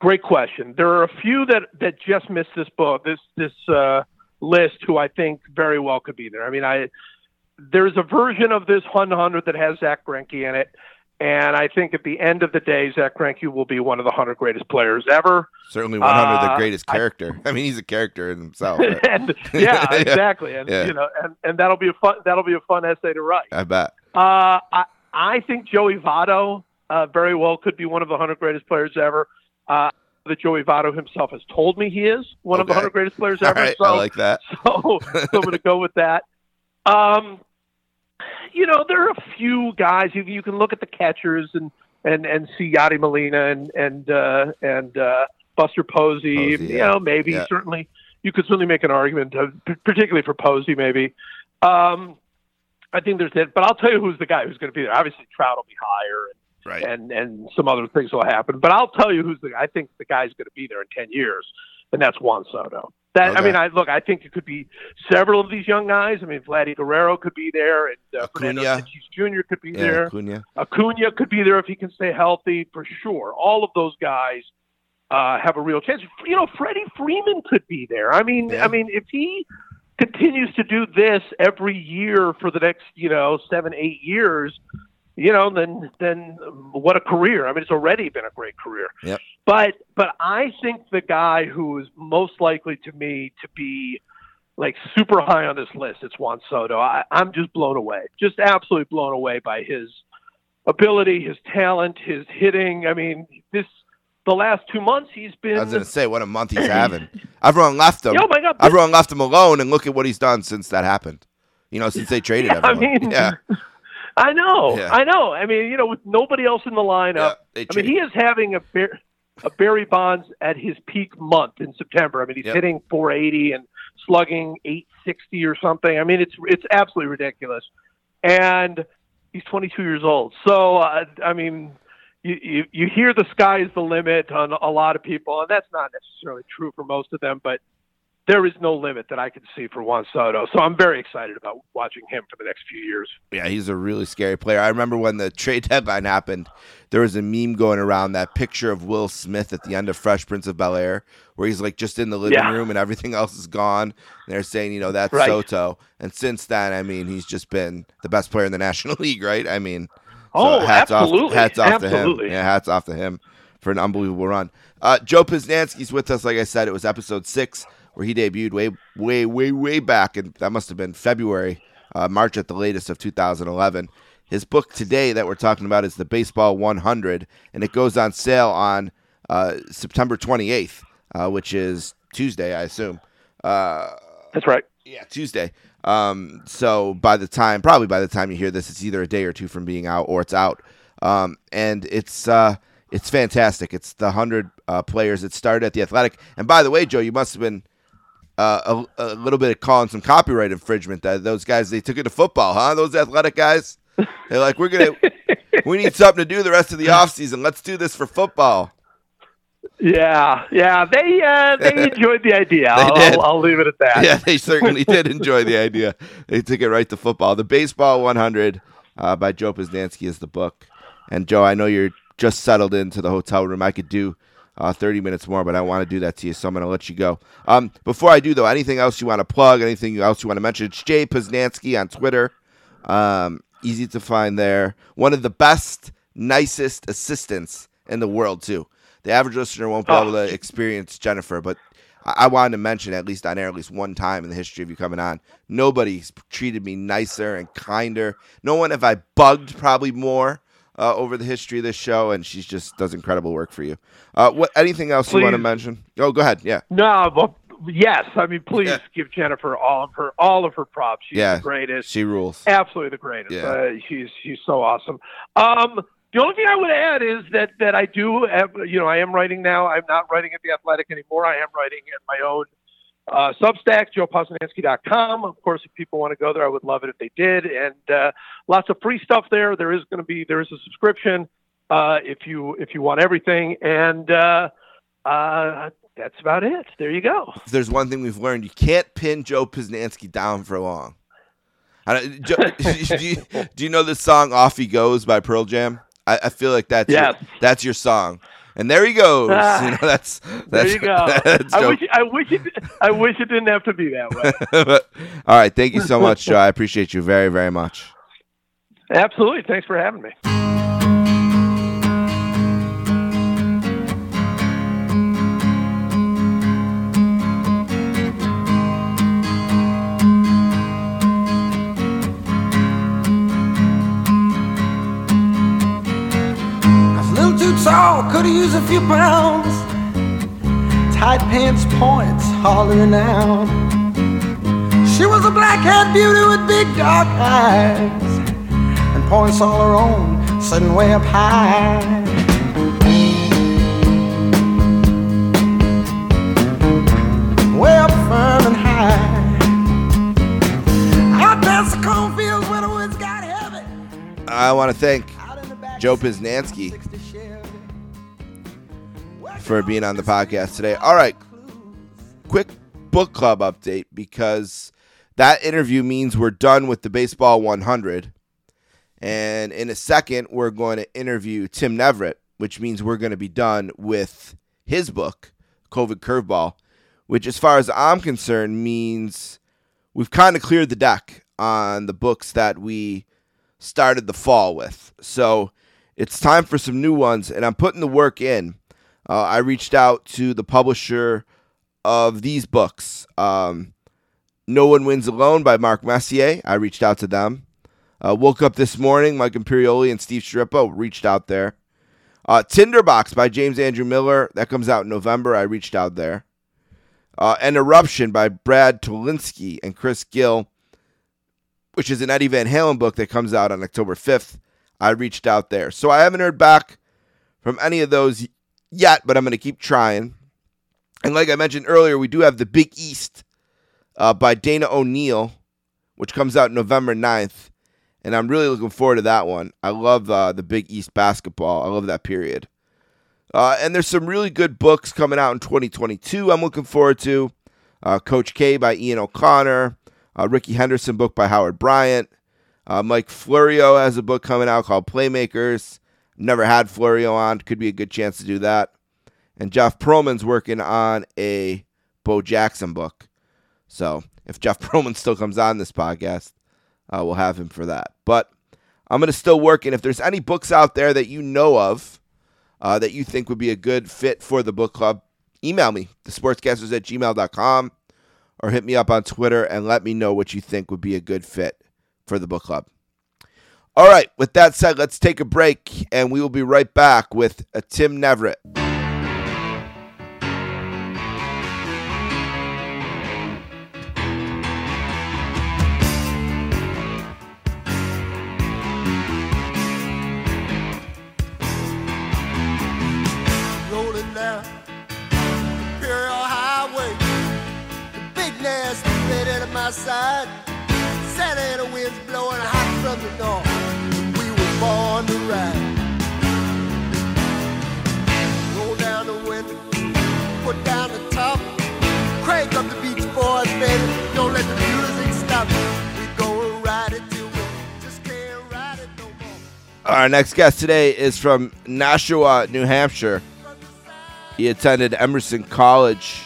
Great question. There are a few that, that just missed this book, this this uh, list, who I think very well could be there. I mean, I there's a version of this 100 that has Zack Greinke in it, and I think at the end of the day, Zack Greinke will be one of the 100 greatest players ever. Certainly 100, the Uh, greatest character. I, mean, he's a character in himself. and yeah, Yeah. exactly. And Yeah. you know, and, and that'll be a fun that'll be a fun essay to write. I bet. Uh, I I think Joey Votto uh, very well could be one of the 100 greatest players ever. Uh, that Joey Votto himself has told me he is one of the 100 greatest players All ever. right, so, I like that. so, so I'm going to go with that. Um, you know, there are a few guys you, you can look at the catchers and and and see Yadi Molina and and uh, and uh, Buster Posey. Posey, you yeah. know, maybe Yeah. certainly you could certainly make an argument, uh, p- particularly for Posey, maybe. Um, I think there's that, but I'll tell you who's the guy who's going to be there. Obviously, Trout will be higher, Right. and and some other things will happen. But I'll tell you who's the. I think the guy's going to be there in ten years, and that's Juan Soto. That I mean, I look. I think it could be several of these young guys. I mean, Vladdy Guerrero could be there, and uh, Fernando. Tatis Jr. could be yeah, there. Acuna. Acuna could be there if he can stay healthy for sure. All of those guys uh, have a real chance. You know, Freddie Freeman could be there. I mean, Yeah. I mean, if he continues to do this every year for the next, you know, seven, eight years, you know, then then what a career. I mean, it's already been a great career. Yep. But but I think the guy who is most likely to me to be like super high on this list, it's Juan Soto. I, I'm just blown away, just absolutely blown away by his ability, his talent, his hitting. I mean, this the last two months he's been. I was gonna say what a month he's having. Everyone left him. oh my god! Everyone left him alone, and look at what he's done since that happened. You know, since they traded Yeah, I mean, yeah, I know, Yeah. I know. I mean, you know, with nobody else in the lineup, yeah. I mean, he is having a Bar- a Barry Bonds at his peak month in September. I mean, he's Yep. hitting 480 and slugging 860 or something. I mean, it's it's absolutely ridiculous, and he's 22 years old. So, uh, I mean. You, you, you hear the sky is the limit on a lot of people, and that's not necessarily true for most of them, but there is no limit that I can see for Juan Soto. So I'm very excited about watching him for the next few years. yeah, he's a really scary player. I remember when the trade deadline happened, there was a meme going around that picture of Will Smith at the end of Fresh Prince of Bel Air, where he's like just in the living Yeah. room and everything else is gone. And they're saying, you know, that's Right. Soto. And since then, I mean, he's just been the best player in the National League, right? I mean, so Oh, hats absolutely. off, hats off to him. Absolutely. Yeah, hats off to him for an unbelievable run. Uh, Joe Posnanski's with us. Like I said, it was episode six where he debuted way, way, way, way back, and that must have been February, uh, March at the latest of 2011. His book today that we're talking about is the Baseball 100, and it goes on sale on uh, September 28th, uh, which is Tuesday, I assume. Uh, That's right. Yeah, Tuesday. Um, so by the time, probably by the time you hear this, it's either a day or two from being out, or it's out. Um, and it's uh, it's fantastic. It's the hundred uh, players that started at the Athletic. And by the way, Joe, you must have been uh, a, a, little bit of calling some copyright infringement. That those guys they took it to football, huh? Those Athletic guys. They're like, we're gonna, we need something to do the rest of the off season. Let's do this for football. Yeah, yeah, they uh, they enjoyed the idea. I'll, I'll, I'll, leave it at that. Yeah, they certainly did enjoy the idea. They took it right to football. The Baseball 100 uh, by Joe Posnanski is the book. And Joe, I know you're just settled into the hotel room. I could do uh, 30 minutes more, but I want to do that to you, so I'm going to let you go. Um, before I do, though, anything else you want to plug? Anything else you want to mention? It's Jay Posnanski on Twitter. Um, easy to find there. One of the best, nicest assistants in the world, too. The average listener won't be oh. able to experience Jennifer, but I-, I wanted to mention at least on air at least one time in the history of you coming on. Nobody's treated me nicer and kinder. No one have I bugged probably more uh, over the history of this show, and she just does incredible work for you. Uh, what anything else please. you want to mention? Oh, go ahead. Yeah. No, well, yes. I mean, please yeah. give Jennifer all of her all of her props. She's yeah, the greatest. She rules. Absolutely the greatest. Yeah. Uh, she's she's so awesome. Um, the only thing I would add is that that I do have, you know, I am writing now. I'm not writing at the Athletic anymore. I am writing at my own uh, Substack, joeposnanski.com. Of course, if people want to go there, I would love it if they did. And uh, lots of free stuff there. There is going to be there is a subscription uh, if you if you want everything. And uh, uh, that's about it. There you go. If there's one thing we've learned, you can't pin Joe Posnanski down for long. do, you, do you know the song "Off He Goes" by Pearl Jam? I, I feel like that's yes. your, that's your song. And there he goes. Ah, you know, that's, that's there you go. I wish I wish it I wish it didn't have to be that way. all right, thank you so much, Joe. I appreciate you very very much. Absolutely. Thanks for having me. Tall, could have used a few pounds. Tight pants points, hollering out. She was a black-haired beauty with big dark eyes, and points all her own, sitting way up high. Way up firm and high. Out past the cornfields where the woods got heavy. I want to thank Joe Posnanski for being on the podcast today. All right, quick book club update because that interview means we're done with the Baseball 100. And in a second, we're going to interview Tim Neverett, which means we're going to be done with his book, COVID Curveball, which, as far as I'm concerned, means we've kind of cleared the deck on the books that we started the fall with. So it's time for some new ones, and I'm putting the work in. Uh, I reached out to the publisher of these books. Um, no One Wins Alone by Mark Messier. I reached out to them. Uh, woke up this morning. Mike Imperioli and Steve Schirripa reached out there. Uh, Tinderbox by James Andrew Miller. That comes out in November. I reached out there. Uh, An Eruption by Brad Tolinski and Chris Gill, which is an Eddie Van Halen book that comes out on October 5th. I reached out there. So I haven't heard back from any of those yet, but I'm going to keep trying. And like I mentioned earlier, we do have The Big East uh, by Dana O'Neill, which comes out November 9th. And I'm really looking forward to that one. I love uh, the Big East basketball. I love that period. Uh, and there's some really good books coming out in 2022 I'm looking forward to. Uh, Coach K by Ian O'Connor, Rickey Henderson book by Howard Bryant. Uh, Mike Florio has a book coming out called Playmakers. Never had Florio on. Could be a good chance to do that. And Jeff Pearlman's working on a Bo Jackson book. So if Jeff Pearlman still comes on this podcast, uh, we'll have him for that. But I'm going to still work. And if there's any books out there that you know of uh, that you think would be a good fit for the book club, email me, thesportscasters at gmail.com, or hit me up on Twitter and let me know what you think would be a good fit for the book club. All right, with that said, let's take a break and we will be right back with a Tim Neverett. Our next guest today is from Nashua, New Hampshire. He attended Emerson College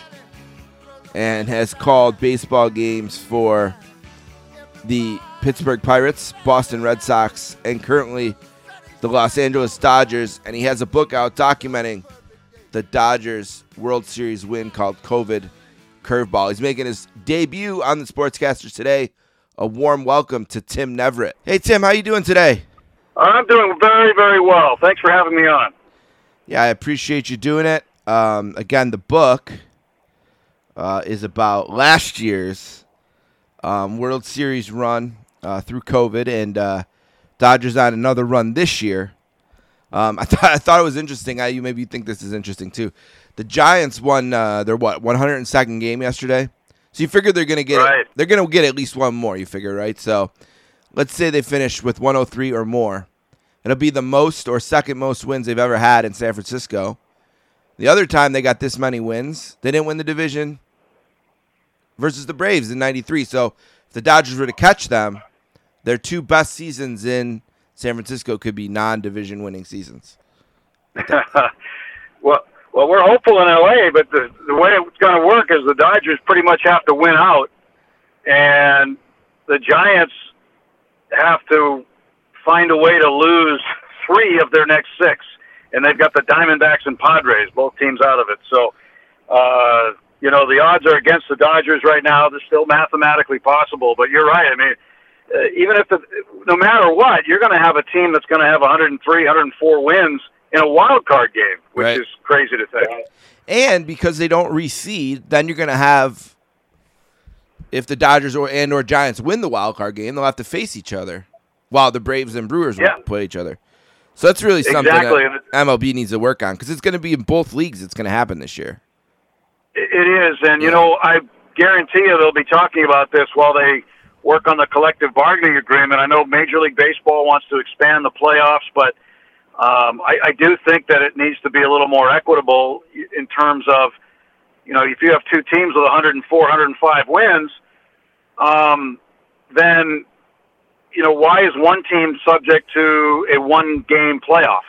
and has called baseball games for the Pittsburgh Pirates, Boston Red Sox, and currently the Los Angeles Dodgers. And he has a book out documenting the Dodgers World Series win called COVID Curveball. He's making his debut on the Sportscasters today. A warm welcome to Tim Neverett. Hey Tim, how are you doing today? I'm doing very, very well. Thanks for having me on. Yeah, I appreciate you doing it. Um, again, the book uh, is about last year's um, World Series run uh, through COVID, and uh, Dodgers on another run this year. Um, I, th- I thought it was interesting. I, you maybe you think this is interesting too. The Giants won uh, their what 102nd game yesterday, so you figure they're gonna get Right. they're gonna get at least one more. You figure, right? So let's say they finish with 103 or more. It'll be the most or second most wins they've ever had in San Francisco. The other time they got this many wins, they didn't win the division versus the Braves in 93. So if the Dodgers were to catch them, their two best seasons in San Francisco could be non division winning seasons. well, well, we're hopeful in LA, but the the way it's going to work is the Dodgers pretty much have to win out, and the Giants have to find a way to lose three of their next six, and they've got the Diamondbacks and Padres, both teams out of it. So, uh, you know, the odds are against the Dodgers right now. They're still mathematically possible, but you're right. I mean. Uh, even if the, no matter what, you're going to have a team that's going to have 103, 104 wins in a wild card game, which Right. is crazy to think. And because they don't reseed, then you're going to have if the Dodgers or and or Giants win the wild card game, they'll have to face each other, while the Braves and Brewers Yeah. will play each other. So that's really something Exactly. that MLB needs to work on because it's going to be in both leagues. It's going to happen this year. It is, and you know, I guarantee you they'll be talking about this while they work on the collective bargaining agreement. I know Major League Baseball wants to expand the playoffs, but um, I, I do think that it needs to be a little more equitable in terms of, you know, if you have two teams with 104, 105 wins, um, then, you know, why is one team subject to a one-game playoff?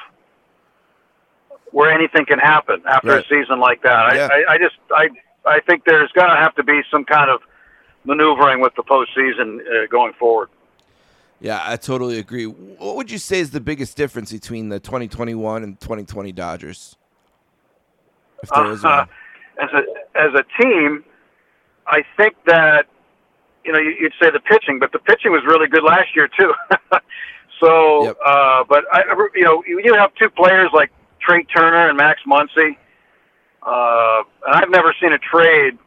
Where anything can happen after Right. a season like that. Yeah. I, I, I just I I think there's going to have to be some kind of maneuvering with the postseason uh, going forward. Yeah, I totally agree. What would you say is the biggest difference between the 2021 and 2020 Dodgers? If there is Uh, one. As a as a team, I think that you know you- you'd say the pitching, but the pitching was really good last year too. so, Yep. uh, but I you know you you have two players like Trea Turner and Max Muncy, uh, and I've never seen a trade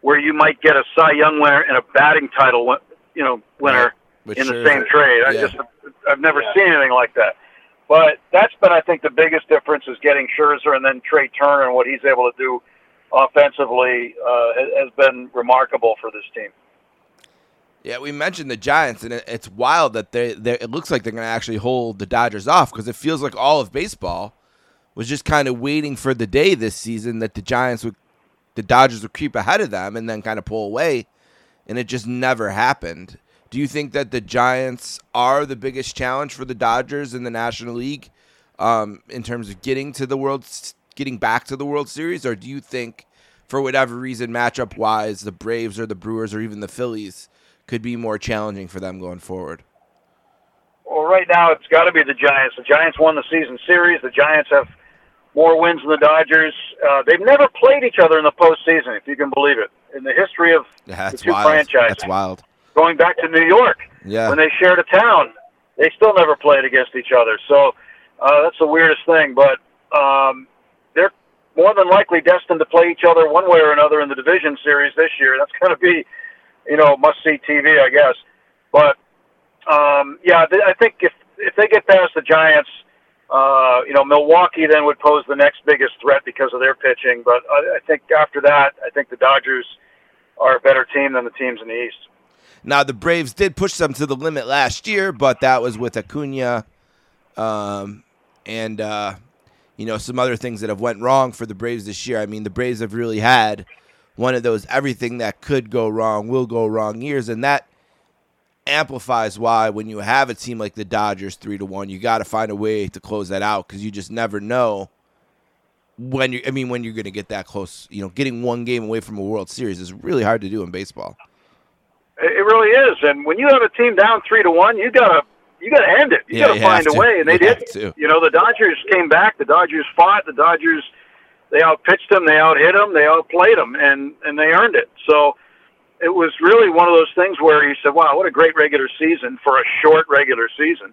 where you might get a Cy Young winner and a batting title you know winner With in the Scherzer. same trade. I just I've never seen anything like that. But that's been I think the biggest difference is getting Scherzer and then Trea Turner and what he's able to do offensively uh, has been remarkable for this team. Yeah, we mentioned the Giants, and it's wild that they it looks like they're going to actually hold the Dodgers off because it feels like all of baseball was just kind of waiting for the day this season that the Giants would, the Dodgers would creep ahead of them and then kind of pull away, and it just never happened. Do you think that the Giants are the biggest challenge for the Dodgers in the National League um, in terms of getting to the World, getting back to the World Series, or do you think, for whatever reason, matchup wise, the Braves or the Brewers or even the Phillies could be more challenging for them going forward? Well, right now it's got to be the Giants. The Giants won the season series. The Giants have more wins than the Dodgers. Uh, they've never played each other in the postseason, if you can believe it, in the history of Yeah, the two wild. franchises. That's wild. Going back to New York, Yeah. when they shared a town, they still never played against each other. So uh, that's the weirdest thing. But um, more than likely destined to play each other one way or another in the division series this year. That's going to be, you know, must see TV, I guess. But um, yeah, I think if if they get past the Giants, uh, you know, Milwaukee then would pose the next biggest threat because of their pitching. But I, I think after that, I think the Dodgers are a better team than the teams in the East. Now the Braves did push them to the limit last year, but that was with Acuna, um, and uh, you know some other things that have went wrong for the Braves this year. I mean, the Braves have really had one of those everything that could go wrong will go wrong years, and that amplifies why when you have a team like the Dodgers three to one, you got to find a way to close that out because you just never know when you. I mean, when you're going to get that close. You know, getting one game away from a World Series is really hard to do in baseball. It really is. And when you have a team down three to one, you gotta you gotta end it. You Yeah, gotta find a to. way, and they You did. You know, the Dodgers came back. The Dodgers fought. The Dodgers they outpitched them. They outhit them. They outplayed them, and and they earned it. So it was really one of those things where you said, "Wow, what a great regular season for a short regular season."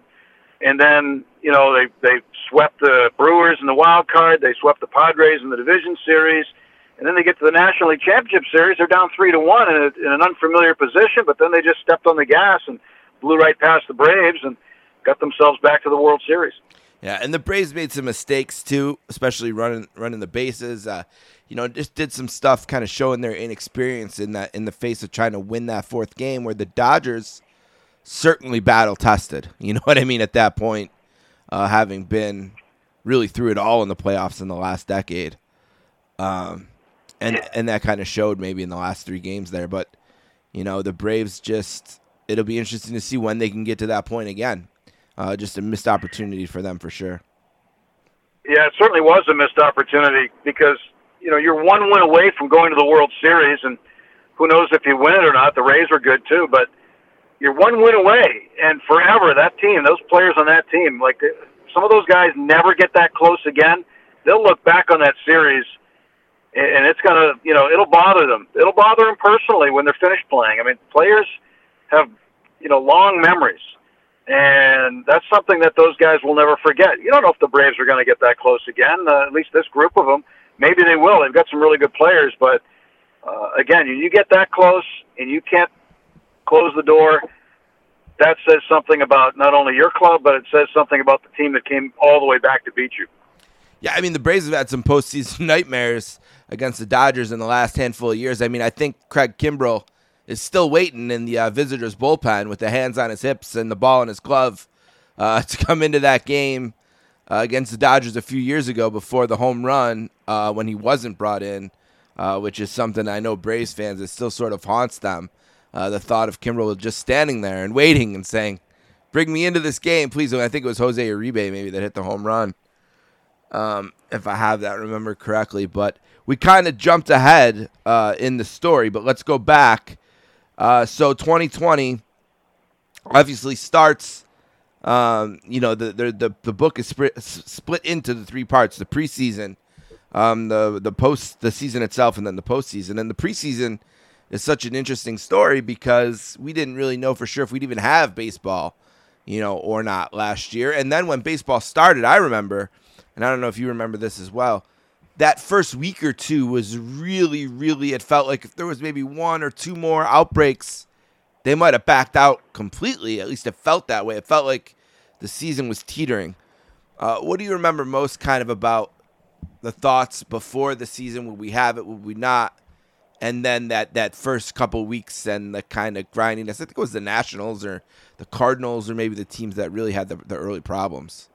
And then you know they they swept the Brewers in the wild card. They swept the Padres in the division series. And then they get to the National League Championship Series. They're down three to one in, a, in an unfamiliar position, but then they just stepped on the gas and blew right past the Braves and got themselves back to the World Series. Yeah, and the Braves made some mistakes too, especially running running the bases. Uh, you know, just did some stuff, kind of showing their inexperience in that in the face of trying to win that fourth game, where the Dodgers certainly battle tested. You know what I mean? At that point, uh, having been really through it all in the playoffs in the last decade, um, and and that kind of showed maybe in the last three games there. But you know, the Braves just it'll be interesting to see when they can get to that point again. Uh, just a missed opportunity for them for sure. Yeah, it certainly was a missed opportunity because you know you're one win away from going to the World Series, and who knows if you win it or not. The Rays were good too, but you're one win away, and forever that team, those players on that team, like some of those guys never get that close again. They'll look back on that series, and and it's gonna, you know, it'll bother them. It'll bother them personally when they're finished playing. I mean, players have, you know, long memories, and that's something that those guys will never forget. You don't know if the Braves are going to get that close again. Uh, at least this group of them, maybe they will. They've got some really good players, but uh, again, you get that close and you can't close the door. That says something about not only your club, but it says something about the team that came all the way back to beat you. Yeah, I mean the Braves have had some postseason nightmares against the Dodgers in the last handful of years. I mean, I think Craig Kimbrel is still waiting in the uh, visitors' bullpen with the hands on his hips and the ball in his glove uh, to come into that game uh, against the Dodgers a few years ago before the home run uh, when he wasn't brought in, uh, which is something I know Braves fans it still sort of haunts them. Uh, the thought of Kimbrel just standing there and waiting and saying, "Bring me into this game, please." I think it was Jose Uribe maybe that hit the home run um, if I have that remember correctly. But we kind of jumped ahead in the story, but let's go back. Uh, so 2020 obviously starts. Um, you know the, the the the book is split, split into the three parts: the preseason, um, the the post, the season itself, and then the postseason. And the preseason is such an interesting story because we didn't really know for sure if we'd even have baseball, you know, or not last year. And then when baseball started, I remember and I don't know if you remember this as well. That first week or two was really, really. It felt like if there was maybe one or two more outbreaks, they might have backed out completely. At least it felt that way. It felt like the season was teetering. Uh, what do you remember most, kind of about the thoughts before the season? Would we have it? Would we not? And then that that first couple weeks and the kind of grindiness. I think it was the Nationals or the Cardinals or maybe the teams that really had the, the early problems.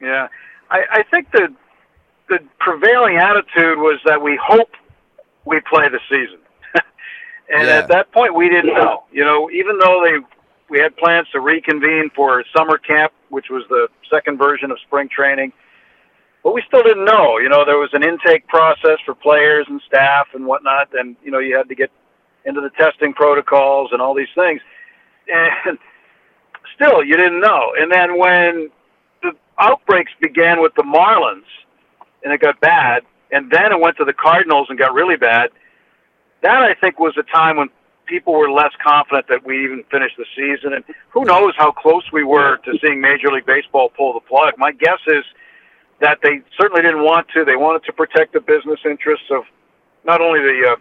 Yeah, I, I think the the prevailing attitude was that we hope we play the season, and Yeah. at that point we didn't know. You know, even though they we had plans to reconvene for summer camp, which was the second version of spring training, but we still didn't know. You know, there was an intake process for players and staff and whatnot, and you know you had to get into the testing protocols and all these things, and still you didn't know. And then when the outbreaks began with the Marlins, and it got bad, and then it went to the Cardinals and got really bad. That I think was a time when people were less confident that we even finished the season, and who knows how close we were to seeing Major League Baseball pull the plug. My guess is that they certainly didn't want to. They wanted to protect the business interests of not only the uh,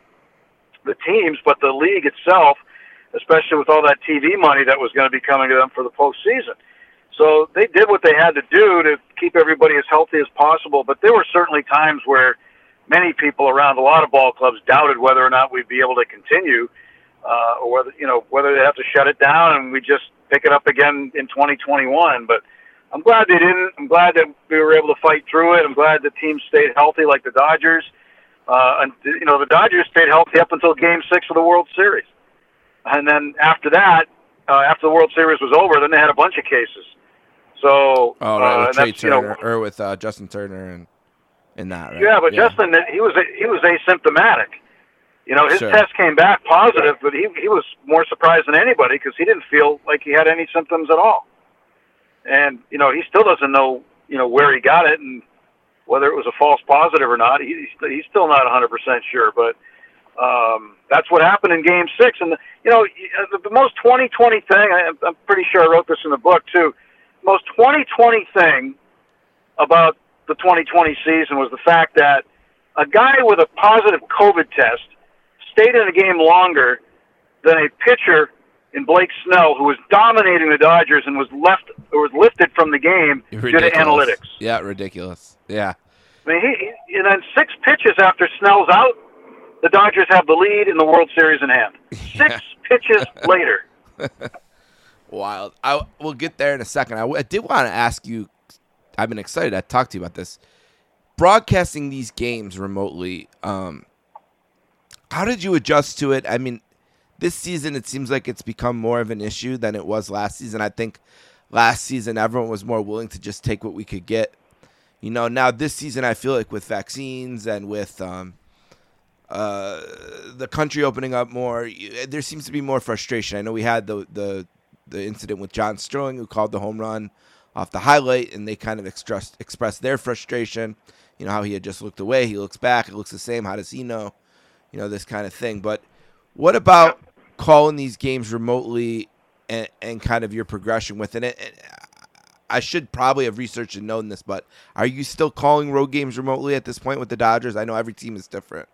the teams but the league itself, especially with all that TV money that was going to be coming to them for the postseason. So they did what they had to do to keep everybody as healthy as possible. But there were certainly times where many people around a lot of ball clubs doubted whether or not we'd be able to continue, uh, or whether you know whether they have to shut it down and we just pick it up again in 2021. But I'm glad they didn't. I'm glad that we were able to fight through it. I'm glad the team stayed healthy, like the Dodgers. Uh, and you know the Dodgers stayed healthy up until Game Six of the World Series, and then after that, uh, after the World Series was over, then they had a bunch of cases. So, oh, right, uh, with Trea Turner you know, or with uh, Justin Turner and in that. Right? Yeah, but yeah. Justin, he was he was asymptomatic. You know, his sure. test came back positive, but he he was more surprised than anybody because he didn't feel like he had any symptoms at all. And you know, he still doesn't know you know where he got it and whether it was a false positive or not. He, he's still not 100% sure, but um, that's what happened in Game Six. And the, you know, the, the most 2020 thing. I, I'm pretty sure I wrote this in the book too. Most 2020 thing about the 2020 season was the fact that a guy with a positive COVID test stayed in a game longer than a pitcher in Blake Snell, who was dominating the Dodgers and was left or was lifted from the game ridiculous. due to analytics. Yeah, ridiculous. Yeah. I mean, he, he, and then six pitches after Snell's out, the Dodgers have the lead in the World Series in hand. Six pitches later. Wild. I we'll get there in a second. I, I did want to ask you. I've been excited to talk to you about this. Broadcasting these games remotely. Um, how did you adjust to it? I mean, this season it seems like it's become more of an issue than it was last season. I think last season everyone was more willing to just take what we could get. You know, now this season I feel like with vaccines and with um, uh, the country opening up more, there seems to be more frustration. I know we had the the the incident with John Sterling who called the home run off the highlight, and they kind of expressed expressed their frustration. You know how he had just looked away, he looks back, it looks the same. How does he know? You know this kind of thing. But what about calling these games remotely and, and kind of your progression within it. And I should probably have researched and known this, but are you still calling road games remotely at this point with the Dodgers? I know every team is different.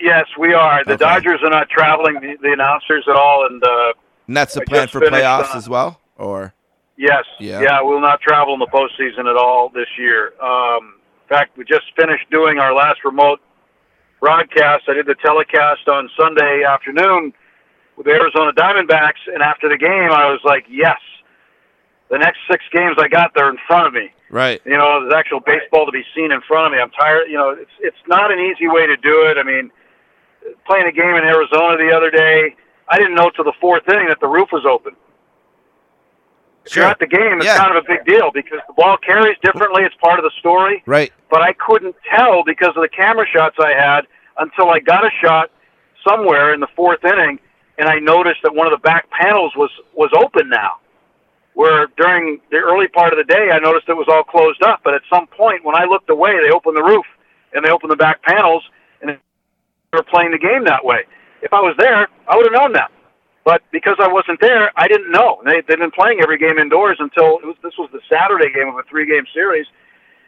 Yes, we are. The okay. Dodgers are not traveling the, the announcers at all, and, uh, and that's the plan for playoffs uh, as well, or yes, yeah, yeah, we'll not travel in the postseason at all this year. Um, in fact, we just finished doing our last remote broadcast. I did the telecast on Sunday afternoon with the Arizona Diamondbacks, and after the game, I was like, yes, the next six games I got there in front of me. Right. You know, there's actual baseball to be seen in front of me. I'm tired. You know, it's it's not an easy way to do it. I mean, playing a game in Arizona the other day, I didn't know till the fourth inning that the roof was open. If sure. you're at the game, it's yeah. kind of a big deal because the ball carries differently. It's part of the story. Right. But I couldn't tell because of the camera shots I had until I got a shot somewhere in the fourth inning and I noticed that one of the back panels was was open now. Where during the early part of the day, I noticed it was all closed up, but at some point when I looked away, they opened the roof and they opened the back panels, and they were playing the game that way. If I was there, I would have known that. But because I wasn't there, I didn't know. They, they've been playing every game indoors until it was, this was the Saturday game of a three-game series,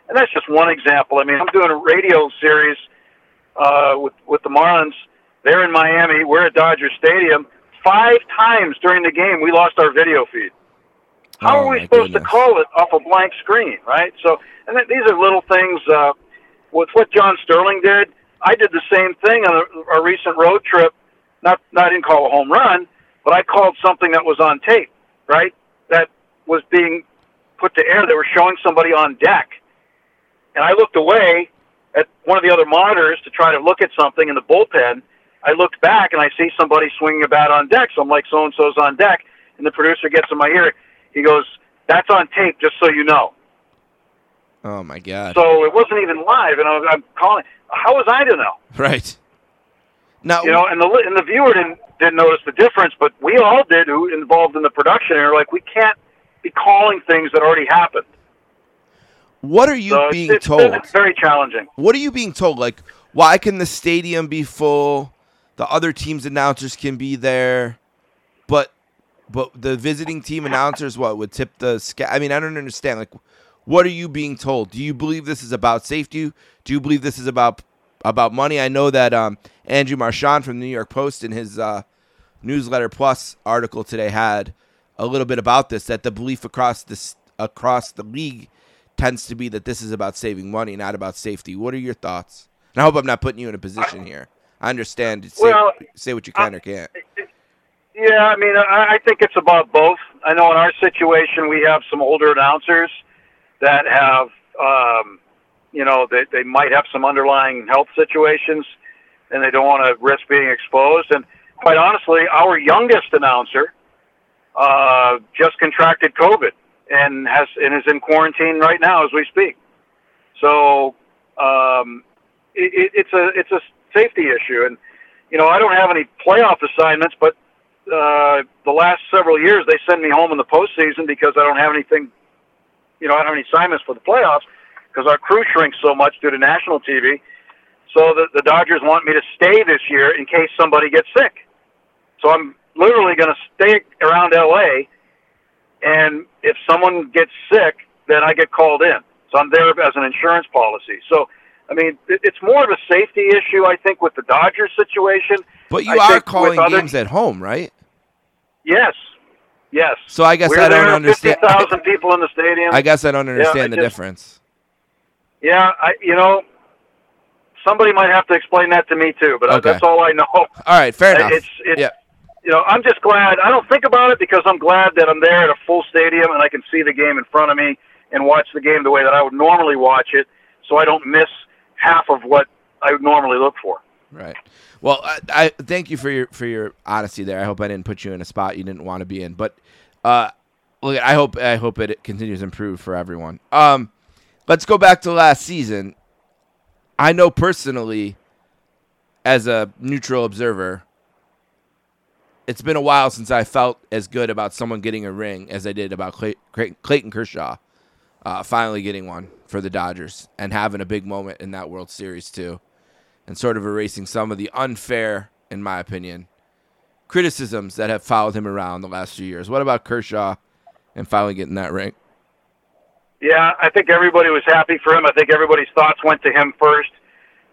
and that's just one example. I mean, I'm doing a radio series uh, with with the Marlins they're in Miami. We're at Dodger Stadium. Five times during the game, we lost our video feed. How oh, are we supposed goodness. to call it off a blank screen, right? So, and th- these are little things. Uh, with what John Sterling did, I did the same thing on a, a recent road trip. Not, not I didn't call a home run, but I called something that was on tape, right? That was being put to air. They were showing somebody on deck, and I looked away at one of the other monitors to try to look at something in the bullpen, I looked back and I see somebody swinging a bat on deck. So I'm like, so and so's on deck. And the producer gets in my ear. He goes, that's on tape, just so you know. Oh my god! So it wasn't even live, and I was, I'm calling. How was I to know? Right. Now you know, and the and the viewer didn't didn't notice the difference, but we all did who involved in the production. And are like, we can't be calling things that already happened. What are you So being it's, it's told? been very challenging. What are you being told? Like, why can the stadium be full? The other team's announcers can be there, but but the visiting team announcers what would tip the sky? I mean, I don't understand. Like, what are you being told? Do you believe this is about safety? Do you believe this is about about money? I know that um, Andrew Marchand from the New York Post in his uh, newsletter plus article today had a little bit about this. That the belief across this across the league tends to be that this is about saving money, not about safety. What are your thoughts? And I hope I'm not putting you in a position here. I understand. Say, Well, say what you can or can't. Yeah, I mean, I, I think it's about both. I know in our situation we have some older announcers that have, um, you know, they, they might have some underlying health situations, and they don't want to risk being exposed. And quite honestly, our youngest announcer uh, just contracted COVID and has and is in quarantine right now as we speak. So um, it, it, it's a it's a safety issue, and you know I don't have any playoff assignments, but uh, the last several years they send me home in the postseason because I don't have anything. You know I don't have any assignments for the playoffs because our crew shrinks so much due to national TV. So the, the Dodgers want me to stay this year in case somebody gets sick. So I'm literally going to stay around LA, and if someone gets sick, then I get called in. So I'm there as an insurance policy. So I mean, it, it's more of a safety issue, I think, with the Dodgers situation. But you I are calling other- games at home, right? Yes, yes. So I guess We're I don't understand. Fifty thousand people in the stadium. I guess I don't understand the just- difference. Yeah, I, you know, somebody might have to explain that to me too. But uh, Okay. that's all I know. All right, fair enough. It's it's yeah. you know I'm just glad. I don't think about it because I'm glad that I'm there at a full stadium and I can see the game in front of me and watch the game the way that I would normally watch it, so I don't miss half of what I would normally look for. Right. Well, I, I thank you for your for your honesty there. I hope I didn't put you in a spot you didn't want to be in. But uh, look, I hope I hope it continues to improve for everyone. Um, let's go back to last season. I know personally, as a neutral observer, it's been a while since I felt as good about someone getting a ring as I did about Clay, Clay, Clayton Kershaw uh, finally getting one for the Dodgers and having a big moment in that World Series too and sort of erasing some of the unfair, in my opinion, criticisms that have followed him around the last few years. What about Kershaw and finally getting that ring? Yeah, I think everybody was happy for him. I think everybody's thoughts went to him first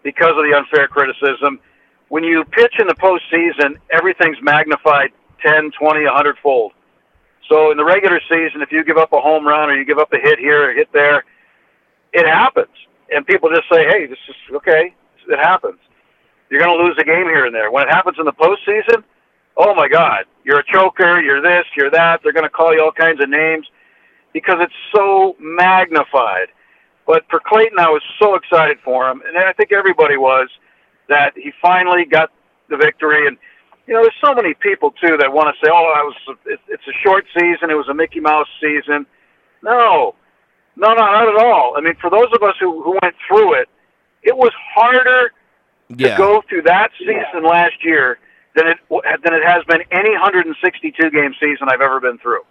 because of the unfair criticism. When you pitch in the postseason, everything's magnified 10, 20, 100 fold. So in the regular season, if you give up a home run or you give up a hit here or hit there, it happens. And people just say, hey, this is okay. It happens. You're going to lose a game here and there. When it happens in the postseason, oh my God, you're a choker, you're this, you're that. They're going to call you all kinds of names because it's so magnified. But for Clayton, I was so excited for him, and I think everybody was that he finally got the victory. And you know, there's so many people too that want to say, "Oh, I was it's a short season. It was a Mickey Mouse season." No, no, no, not at all. I mean, for those of us who who went through it, it was harder Yeah. to go through that season last year than it than it has been any 162 game season I've ever been through.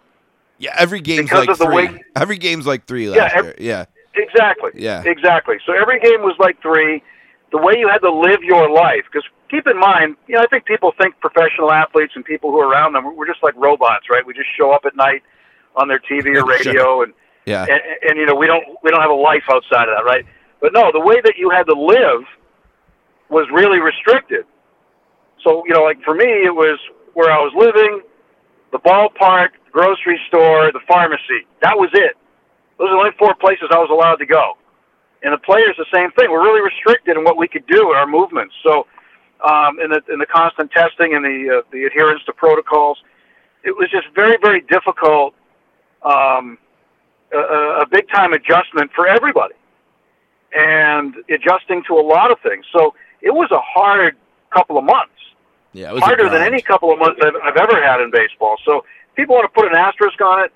Yeah, every game's Because like of the three. way- every game's like three last ev- year. Yeah. Exactly. Yeah. Exactly. So every game was like three. The way you had to live your life, because keep in mind, you know, I think people think professional athletes and people who are around them, we're just like robots, right? We just show up at night on their TV or Sure. radio, and, Yeah. and and you know, we don't we don't have a life outside of that, right? But no, the way that you had to live was really restricted. So you know, like for me, it was where I was living, the ballpark, the grocery store, the pharmacy. That was it. Those are the only four places I was allowed to go. And the players, the same thing. We're really restricted in what we could do in our movements. So, um, in the in the constant testing and the uh, the adherence to protocols, it was just very very difficult, um, a, a a big time adjustment for everybody, and adjusting to a lot of things. So it was a hard couple of months Yeah. It was harder than any couple of months I've, I've ever had in baseball. So people want to put an asterisk on it,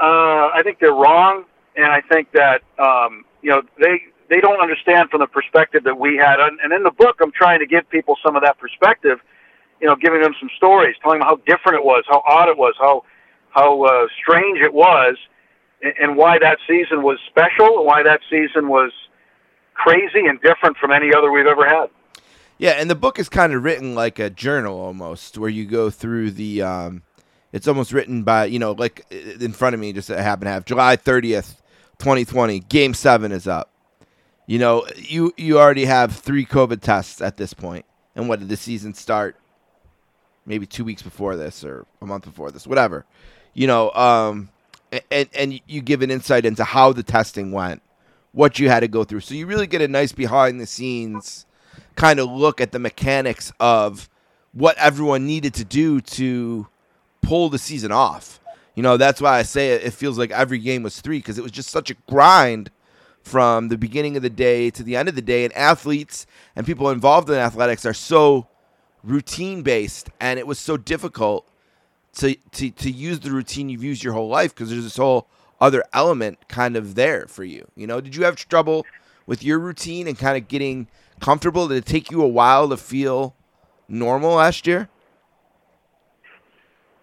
uh, I think they're wrong, and I think that um, you know they they don't understand from the perspective that we had. And, and in the book, I'm trying to give people some of that perspective. You know, giving them some stories, telling them how different it was, how odd it was, how how uh, strange it was, and why that season was special, and why that season was crazy and different from any other we've ever had. Yeah, and the book is kind of written like a journal almost, where you go through the. Um, it's almost written by you know, like in front of me, just happen to have July thirtieth, twenty twenty. Game seven is up. You know, you you already have three COVID tests at this point, and what did the season start? Maybe two weeks before this, or a month before this, whatever. You know, um, and and you give an insight into how the testing went, what you had to go through. So you really get a nice behind the scenes kind of look at the mechanics of what everyone needed to do to pull the season off. You know, that's why I say it, it feels like every game was three because it was just such a grind from the beginning of the day to the end of the day. And athletes and people involved in athletics are so routine based, and it was so difficult to, to, to use the routine you've used your whole life because there's this whole other element kind of there for you. You know, did you have trouble with your routine and kind of getting comfortable? Did it take you a while to feel normal last year?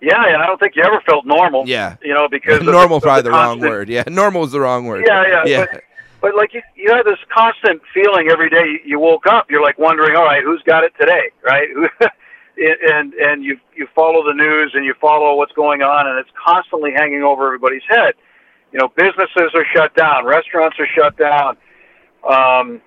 Yeah, I don't think you ever felt normal. Yeah, you know because normal the, probably the, the wrong word. Yeah, normal is the wrong word. Yeah, yeah, yeah. But, but like you, you had this constant feeling every day you woke up. You're like wondering, all right, who's got it today, right? and and you you follow the news and you follow what's going on, and it's constantly hanging over everybody's head. You know, businesses are shut down, restaurants are shut down. Um,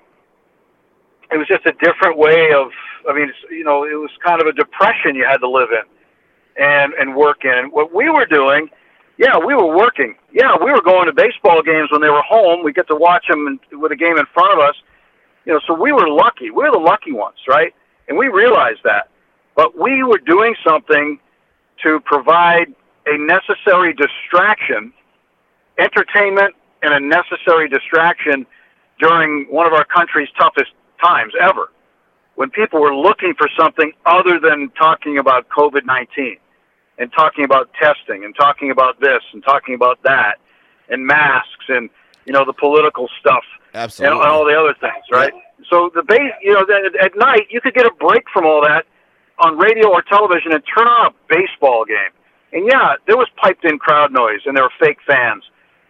it was just a different way of. I mean, you know, it was kind of a depression you had to live in, and and work in. And what we were doing, yeah, we were working. Yeah, we were going to baseball games when they were home. We get to watch them with a game in front of us. You know, so we were lucky. We were the lucky ones, right? And we realized that. But we were doing something to provide a necessary distraction, entertainment, and a necessary distraction during one of our country's toughest times ever when people were looking for something other than talking about COVID 19 and talking about testing and talking about this and talking about that and masks and, you know, the political stuff Absolutely. and all the other things, right? Yeah. So the base, you know, at night you could get a break from all that on radio or television and turn on a baseball game. And yeah, there was piped in crowd noise and there were fake fans.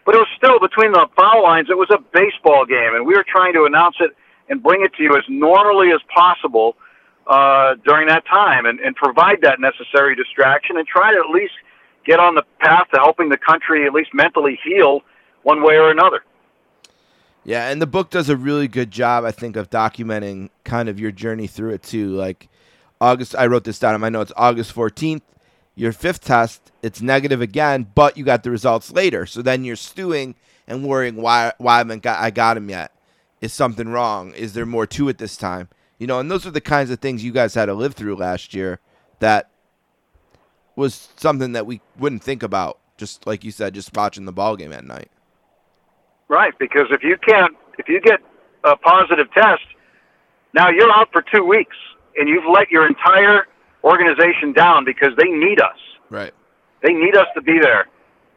But it was still between the foul lines, it was a baseball game, and we were trying to announce it and bring it to you as normally as possible uh, during that time and, and provide that necessary distraction and try to at least get on the path to helping the country at least mentally heal one way or another. Yeah, and the book does a really good job, I think, of documenting kind of your journey through it too. Like August, I wrote this down in my notes. August fourteenth, your fifth test, it's negative again, but you got the results later. So then you're stewing and worrying why why I haven't got I got him yet. Is something wrong? Is there more to it this time? You know, and those are the kinds of things you guys had to live through last year that was something that we wouldn't think about, just like you said, just watching the ball game at night. Right, because if you can't, if you get a positive test, now you're out for two weeks, and you've let your entire organization down because they need us. Right. They need us to be there,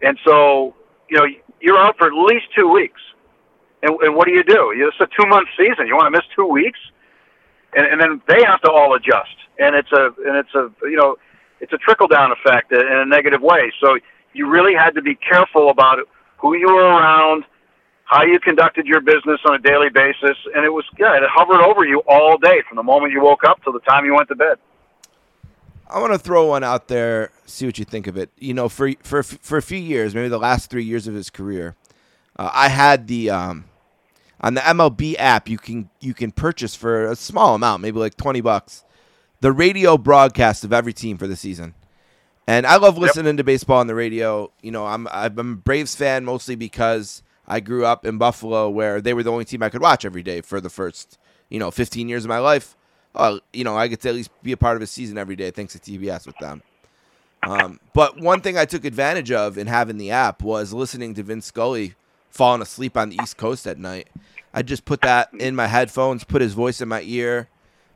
and so you know you're out for at least two weeks. And, and what do you do? It's a two month season. You want to miss two weeks, and, and then they have to all adjust. And it's a and it's a you know it's a trickle down effect in a negative way. So you really had to be careful about who you were around, how you conducted your business on a daily basis, and it was yeah, it hovered over you all day from the moment you woke up till the time you went to bed. I want to throw one out there, see what you think of it. You know, for for for a few years, maybe the last three years of his career, uh, I had the um, on the MLB app. You can you can purchase for a small amount, maybe like twenty bucks, the radio broadcast of every team for the season. And I love listening yep. to baseball on the radio. You know, I'm I'm a Braves fan mostly because I grew up in Buffalo, where they were the only team I could watch every day for the first you know 15 years of my life. Uh, you know, I get to at least be a part of a season every day thanks to TBS with them. Um, but one thing I took advantage of in having the app was listening to Vince Scully falling asleep on the East Coast at night. I just put that in my headphones, put his voice in my ear,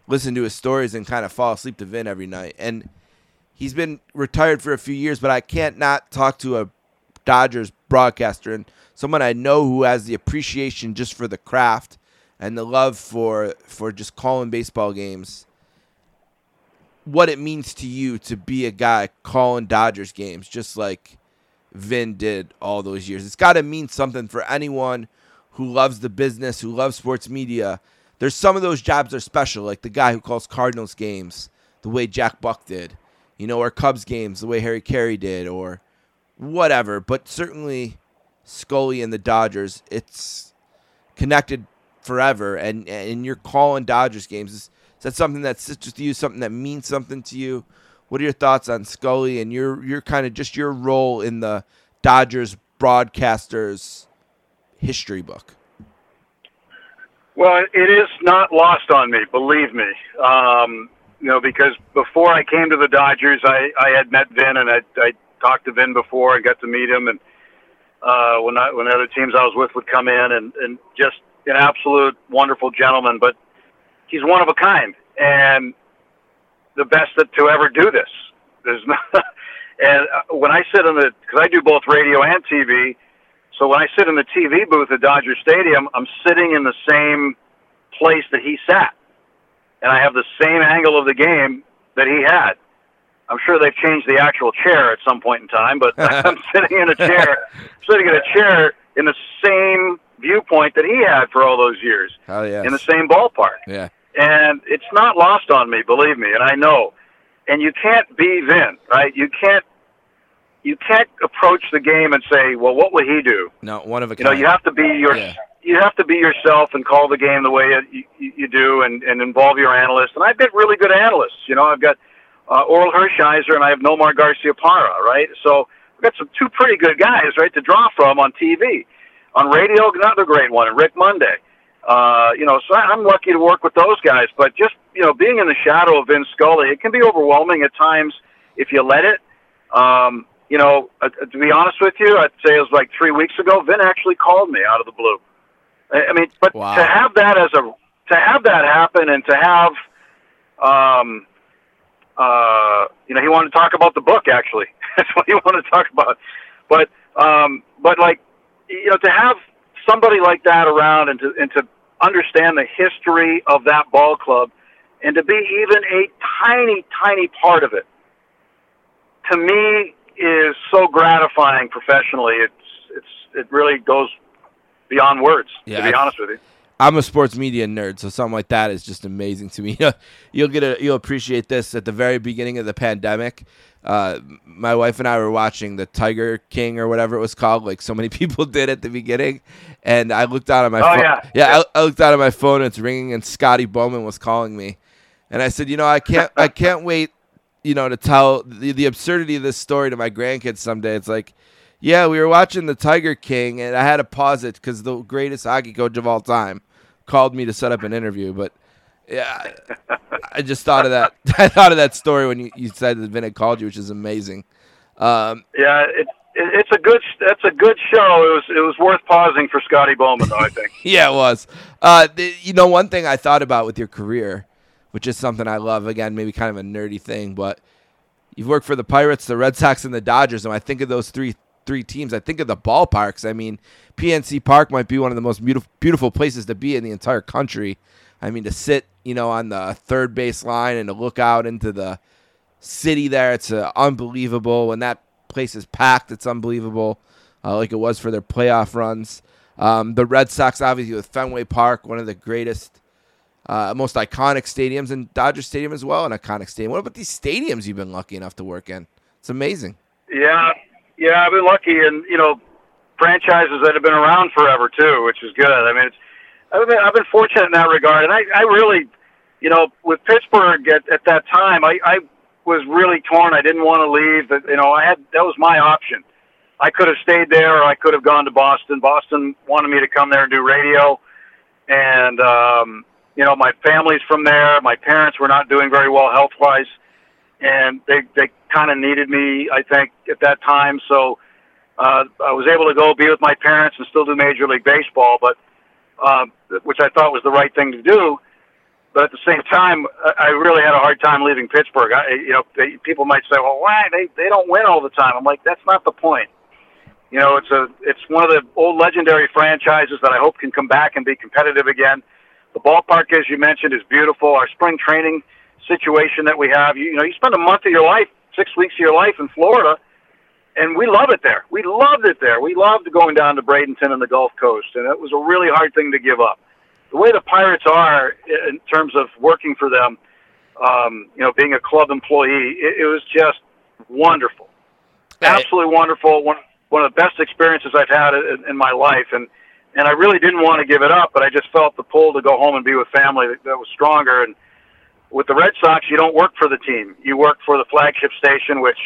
listen to his stories, and kind of fall asleep to Vin every night. And he's been retired for a few years, but I can't not talk to a Dodgers broadcaster and someone I know who has the appreciation just for the craft and the love for for just calling baseball games. What it means to you to be a guy calling Dodgers games, just like Vin did all those years. It's got to mean something for anyone who loves the business, who loves sports media. There's some of those jobs are special, like the guy who calls Cardinals games the way Jack Buck did, you know, or Cubs games the way Harry Caray did, or whatever. But certainly Scully and the Dodgers, it's connected forever. And and you're calling Dodgers games. Is, is that something that sits with you? Something that means something to you? What are your thoughts on Scully and your your kind of just your role in the Dodgers broadcasters history book? Well, it is not lost on me, believe me. Um, you know, because before I came to the Dodgers, I, I had met Vin and I, I talked to Vin before. I got to meet him, and uh, when I, when other teams I was with would come in, and, and just an absolute wonderful gentleman. But he's one of a kind, and the best that, to ever do this. There's not, and uh, when I sit in the, because I do both radio and TV, so when I sit in the TV booth at Dodger Stadium, I'm sitting in the same place that he sat, and I have the same angle of the game that he had. I'm sure they've changed the actual chair at some point in time, but I'm sitting in a chair, sitting in a chair in the same viewpoint that he had for all those years. Oh yeah. In the same ballpark. Yeah. And it's not lost on me, believe me, and I know. And you can't be Vin, right? You can't you can't approach the game and say, "Well, what would he do?" No, one of a kind. You know, you have to be your yeah. you have to be yourself and call the game the way you, you, you do, and, and involve your analysts. And I've got really good analysts. You know, I've got uh, Orel Hershiser and I have Nomar Garciaparra, right? So I've got some two pretty good guys, right, to draw from on TV. On radio, another great one, and Rick Monday. Uh, you know, so I'm lucky to work with those guys. But just you know, being in the shadow of Vin Scully, it can be overwhelming at times if you let it. Um, you know, uh, to be honest with you, I'd say it was like three weeks ago. Vin actually called me out of the blue. I, I mean, but wow. to have that as a to have that happen and to have, um, uh, you know, he wanted to talk about the book. Actually, that's what he wanted to talk about. But um, but like, you know, to have somebody like that around and to and to understand the history of that ball club and to be even a tiny tiny part of it to me is so gratifying professionally. It's it's it really goes beyond words. Yeah, to be honest with you. I'm a sports media nerd, so something like that is just amazing to me. you'll get a, you'll appreciate this at the very beginning of the pandemic. Uh, my wife and I were watching the Tiger King or whatever it was called, like so many people did at the beginning. And I looked out on my oh, phone. Yeah, yeah I, I, looked out on my phone and it's ringing, and Scotty Bowman was calling me. And I said, you know, I can't, I can't wait you know, to tell the, the absurdity of this story to my grandkids someday. It's like, yeah, we were watching the Tiger King, and I had to pause it because the greatest hockey coach of all time called me to set up an interview. But yeah, I just thought of that. I thought of that story when you, you said that Vin had called you, which is amazing. Um, yeah, it, it, it's a good. That's a good show. It was. It was worth pausing for Scotty Bowman, though. I think. yeah, it was. Uh, the, you know, one thing I thought about with your career which is something I love. Again, maybe kind of a nerdy thing, but you've worked for the Pirates, the Red Sox, and the Dodgers. And I think of those three three teams, I think of the ballparks. I mean, PNC Park might be one of the most beautiful beautiful places to be in the entire country. I mean, to sit, you know, on the third base line and to look out into the city there, it's uh, unbelievable. When that place is packed, it's unbelievable, uh, like it was for their playoff runs. Um, the Red Sox, obviously, with Fenway Park, one of the greatest uh, most iconic stadiums, and Dodger Stadium as well, an iconic stadium. What about these stadiums you've been lucky enough to work in? It's amazing. Yeah, yeah, I've been lucky, and you know, franchises that have been around forever too, which is good. I mean, it's I've been I've been fortunate in that regard, and I I really, you know, with Pittsburgh at at that time, I I was really torn. I didn't want to leave. You know, I had that was my option. I could have stayed there, or I could have gone to Boston. Boston wanted me to come there and do radio, and um, you know, my family's from there. My parents were not doing very well health wise, and they they kind of needed me, I think, at that time. So uh, I was able to go be with my parents and still do Major League Baseball, but um, which I thought was the right thing to do. But at the same time, I really had a hard time leaving Pittsburgh. I, you know, they, people might say, "Well, why they they don't win all the time?" I'm like, that's not the point. You know, it's a it's one of the old legendary franchises that I hope can come back and be competitive again. The ballpark, as you mentioned, is beautiful. Our spring training situation that we have, you, you know, you spend a month of your life, six weeks of your life in Florida, and we love it there. We loved it there. We loved going down to Bradenton and the Gulf Coast, and it was a really hard thing to give up. The way the Pirates are in terms of working for them, um, you know, being a club employee, it, it was just wonderful, absolutely wonderful. One one of the best experiences I've had in, in my life, and and I really didn't want to give it up, but I just felt the pull to go home and be with family that, that was stronger. And with the Red Sox, you don't work for the team; you work for the flagship station, which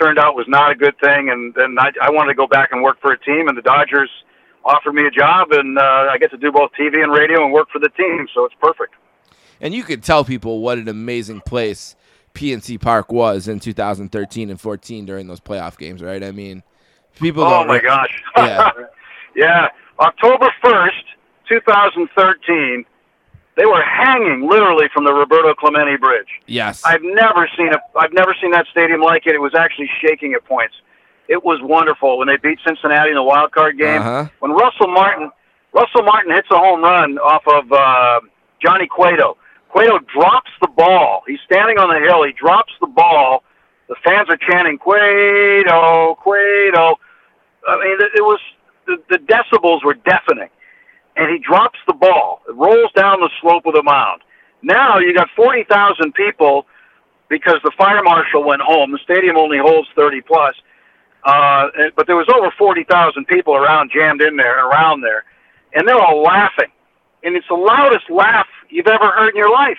turned out was not a good thing. And then I, I wanted to go back and work for a team, and the Dodgers offered me a job, and uh, I get to do both TV and radio and work for the team. So it's perfect. And you could tell people what an amazing place PNC Park was in 2013 and 14 during those playoff games, right? I mean, people. Oh my gosh! Yeah, yeah. October 1st, 2013 they were hanging literally from the Roberto Clemente Bridge. Yes. I've never seen a I've never seen that stadium like it. It was actually shaking at points. It was wonderful when they beat Cincinnati in the wild card game. Uh-huh. When Russell Martin Russell Martin hits a home run off of uh, Johnny Cueto. Cueto drops the ball. He's standing on the hill. He drops the ball. The fans are chanting Cueto, Cueto. I mean, it was the, the decibels were deafening and he drops the ball. It rolls down the slope of the mound. Now you got 40,000 people because the fire marshal went home. The stadium only holds 30 plus. Uh, but there was over 40,000 people around, jammed in there, around there, and they're all laughing. And it's the loudest laugh you've ever heard in your life.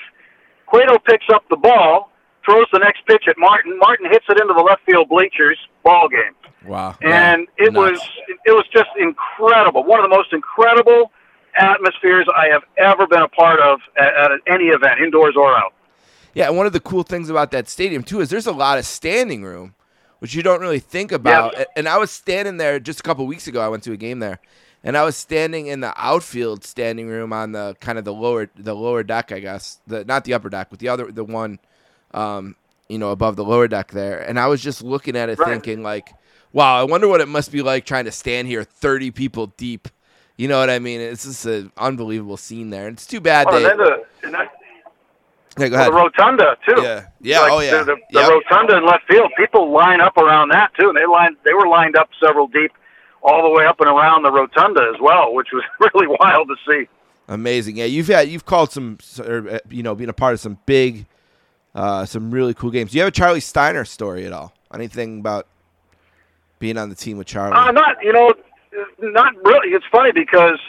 Cueto picks up the ball, throws the next pitch at Martin. Martin hits it into the left field bleachers. Ball game. Wow. And it Nuts. was it was just incredible. One of the most incredible atmospheres I have ever been a part of at, at any event, indoors or out. Yeah, and one of the cool things about that stadium too is there's a lot of standing room, which you don't really think about. Yeah. And I was standing there just a couple weeks ago. I went to a game there, and I was standing in the outfield standing room on the kind of the lower the lower deck, I guess, the not the upper deck, but the other the one, um, you know, above the lower deck there. And I was just looking at it, right. thinking like, wow, I wonder what it must be like trying to stand here, thirty people deep you know what I mean? It's just an unbelievable scene there. It's too bad oh, they. And the, and that, okay, go ahead. The rotunda too. Yeah, yeah, like oh yeah. The, the, the yep. rotunda in left field. People line up around that too, and they lined. They were lined up several deep, all the way up and around the rotunda as well, which was really wild to see. Amazing. Yeah, you've had you've called some, or, uh, you know, being a part of some big, uh, some really cool games. Do you have a Charlie Steiner story at all? Anything about being on the team with Charlie? Uh, not you know not really. It's funny because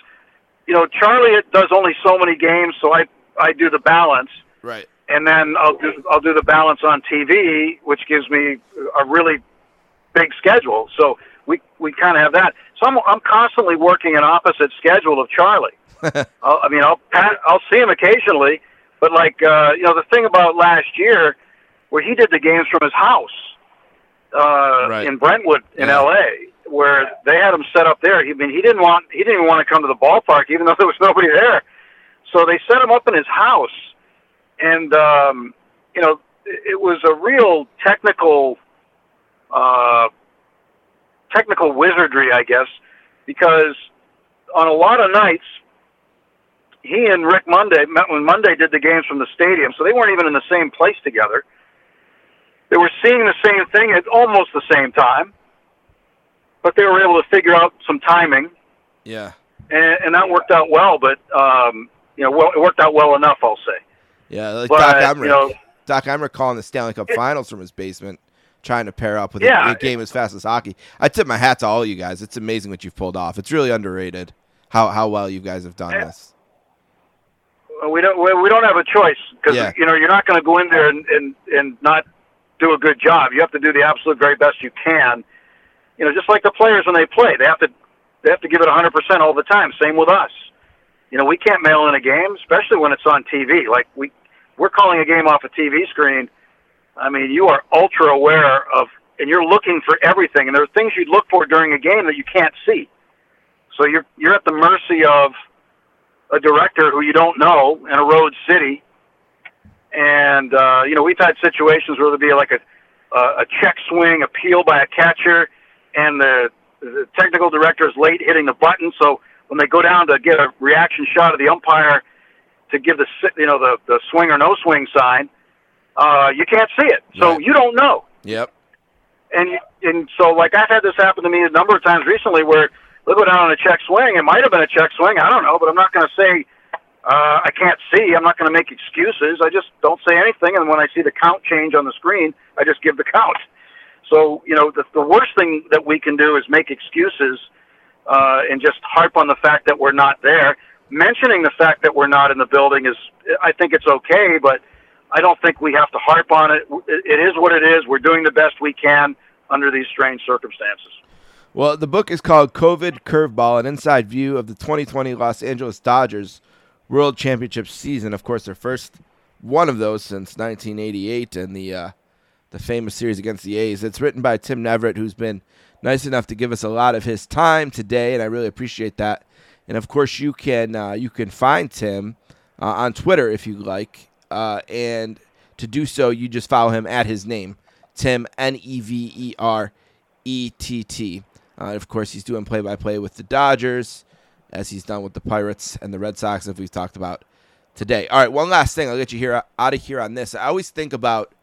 you know Charlie does only so many games, so I I do the balance. Right. And then I'll do I'll do the balance on TV, which gives me a really big schedule. So we we kind of have that. So I'm I'm constantly working an opposite schedule of Charlie. I mean, I'll I'll see him occasionally, but like uh, you know, the thing about last year, where he did the games from his house uh, right. in Brentwood in yeah. L.A where they had him set up there. I mean, he didn't want he didn't even want to come to the ballpark, even though there was nobody there. So they set him up in his house, and um, you know, it, was a real technical, uh, technical wizardry, I guess, because on a lot of nights, he and Rick Monday met when Monday did the games from the stadium, so they weren't even in the same place together. They were seeing the same thing at almost the same time but they were able to figure out some timing. Yeah. And, and that worked out well, but um, you know, well, it worked out well enough, I'll say. Yeah, like but, Doc Emrick. You know, Doc Emrick calling the Stanley Cup it, Finals from his basement, trying to pair up with yeah, a, a game as fast as hockey. I tip my hat to all you guys. It's amazing what you've pulled off. It's really underrated how how well you guys have done this. We don't we don't have a choice because yeah. you know you're not going to go in there and, and and not do a good job. You have to do the absolute very best you can you know, just like the players when they play, they have to they have to give it 100% all the time. Same with us. You know, we can't mail in a game, especially when it's on TV. Like we we're calling a game off a TV screen. I mean, you are ultra aware of, and you're looking for everything. And there are things you'd look for during a game that you can't see. So you're you're at the mercy of a director who you don't know in a road city. And uh, you know, we've had situations where there'd be like a a check swing, appeal by a catcher, and the, the technical director is late hitting the button. So when they go down to get a reaction shot of the umpire to give the you know the the swing or no swing sign, uh, you can't see it, so right. you don't know. Yep. and and so like I've had this happen to me a number of times recently where they'll go down on a check swing. It might have been a check swing. I don't know, but I'm not going to say uh, I can't see. I'm not going to make excuses. I just don't say anything. And when I see the count change on the screen, I just give the count. So you know, the, the worst thing that we can do is make excuses uh, and just harp on the fact that we're not there. Mentioning the fact that we're not in the building is, I think it's okay, but I don't think we have to harp on it. It is what it is. We're doing the best we can under these strange circumstances. Well, the book is called COVID Curveball, an inside view of the 2020 Los Angeles Dodgers World Championship season. Of course, their first one of those since 1988 and the uh, the famous series against the A's. It's written by Tim Neverett, who's been nice enough to give us a lot of his time today, and I really appreciate that. And of course, you can uh, you can find Tim uh, on Twitter if you like, uh, and to do so, you just follow him at his name, Tim N E V E R E T T. Uh, of course, he's doing play by play with the Dodgers, as he's done with the Pirates and the Red Sox, as we've talked about today. All right, one last thing. I'll get you here out of here on this. I always think about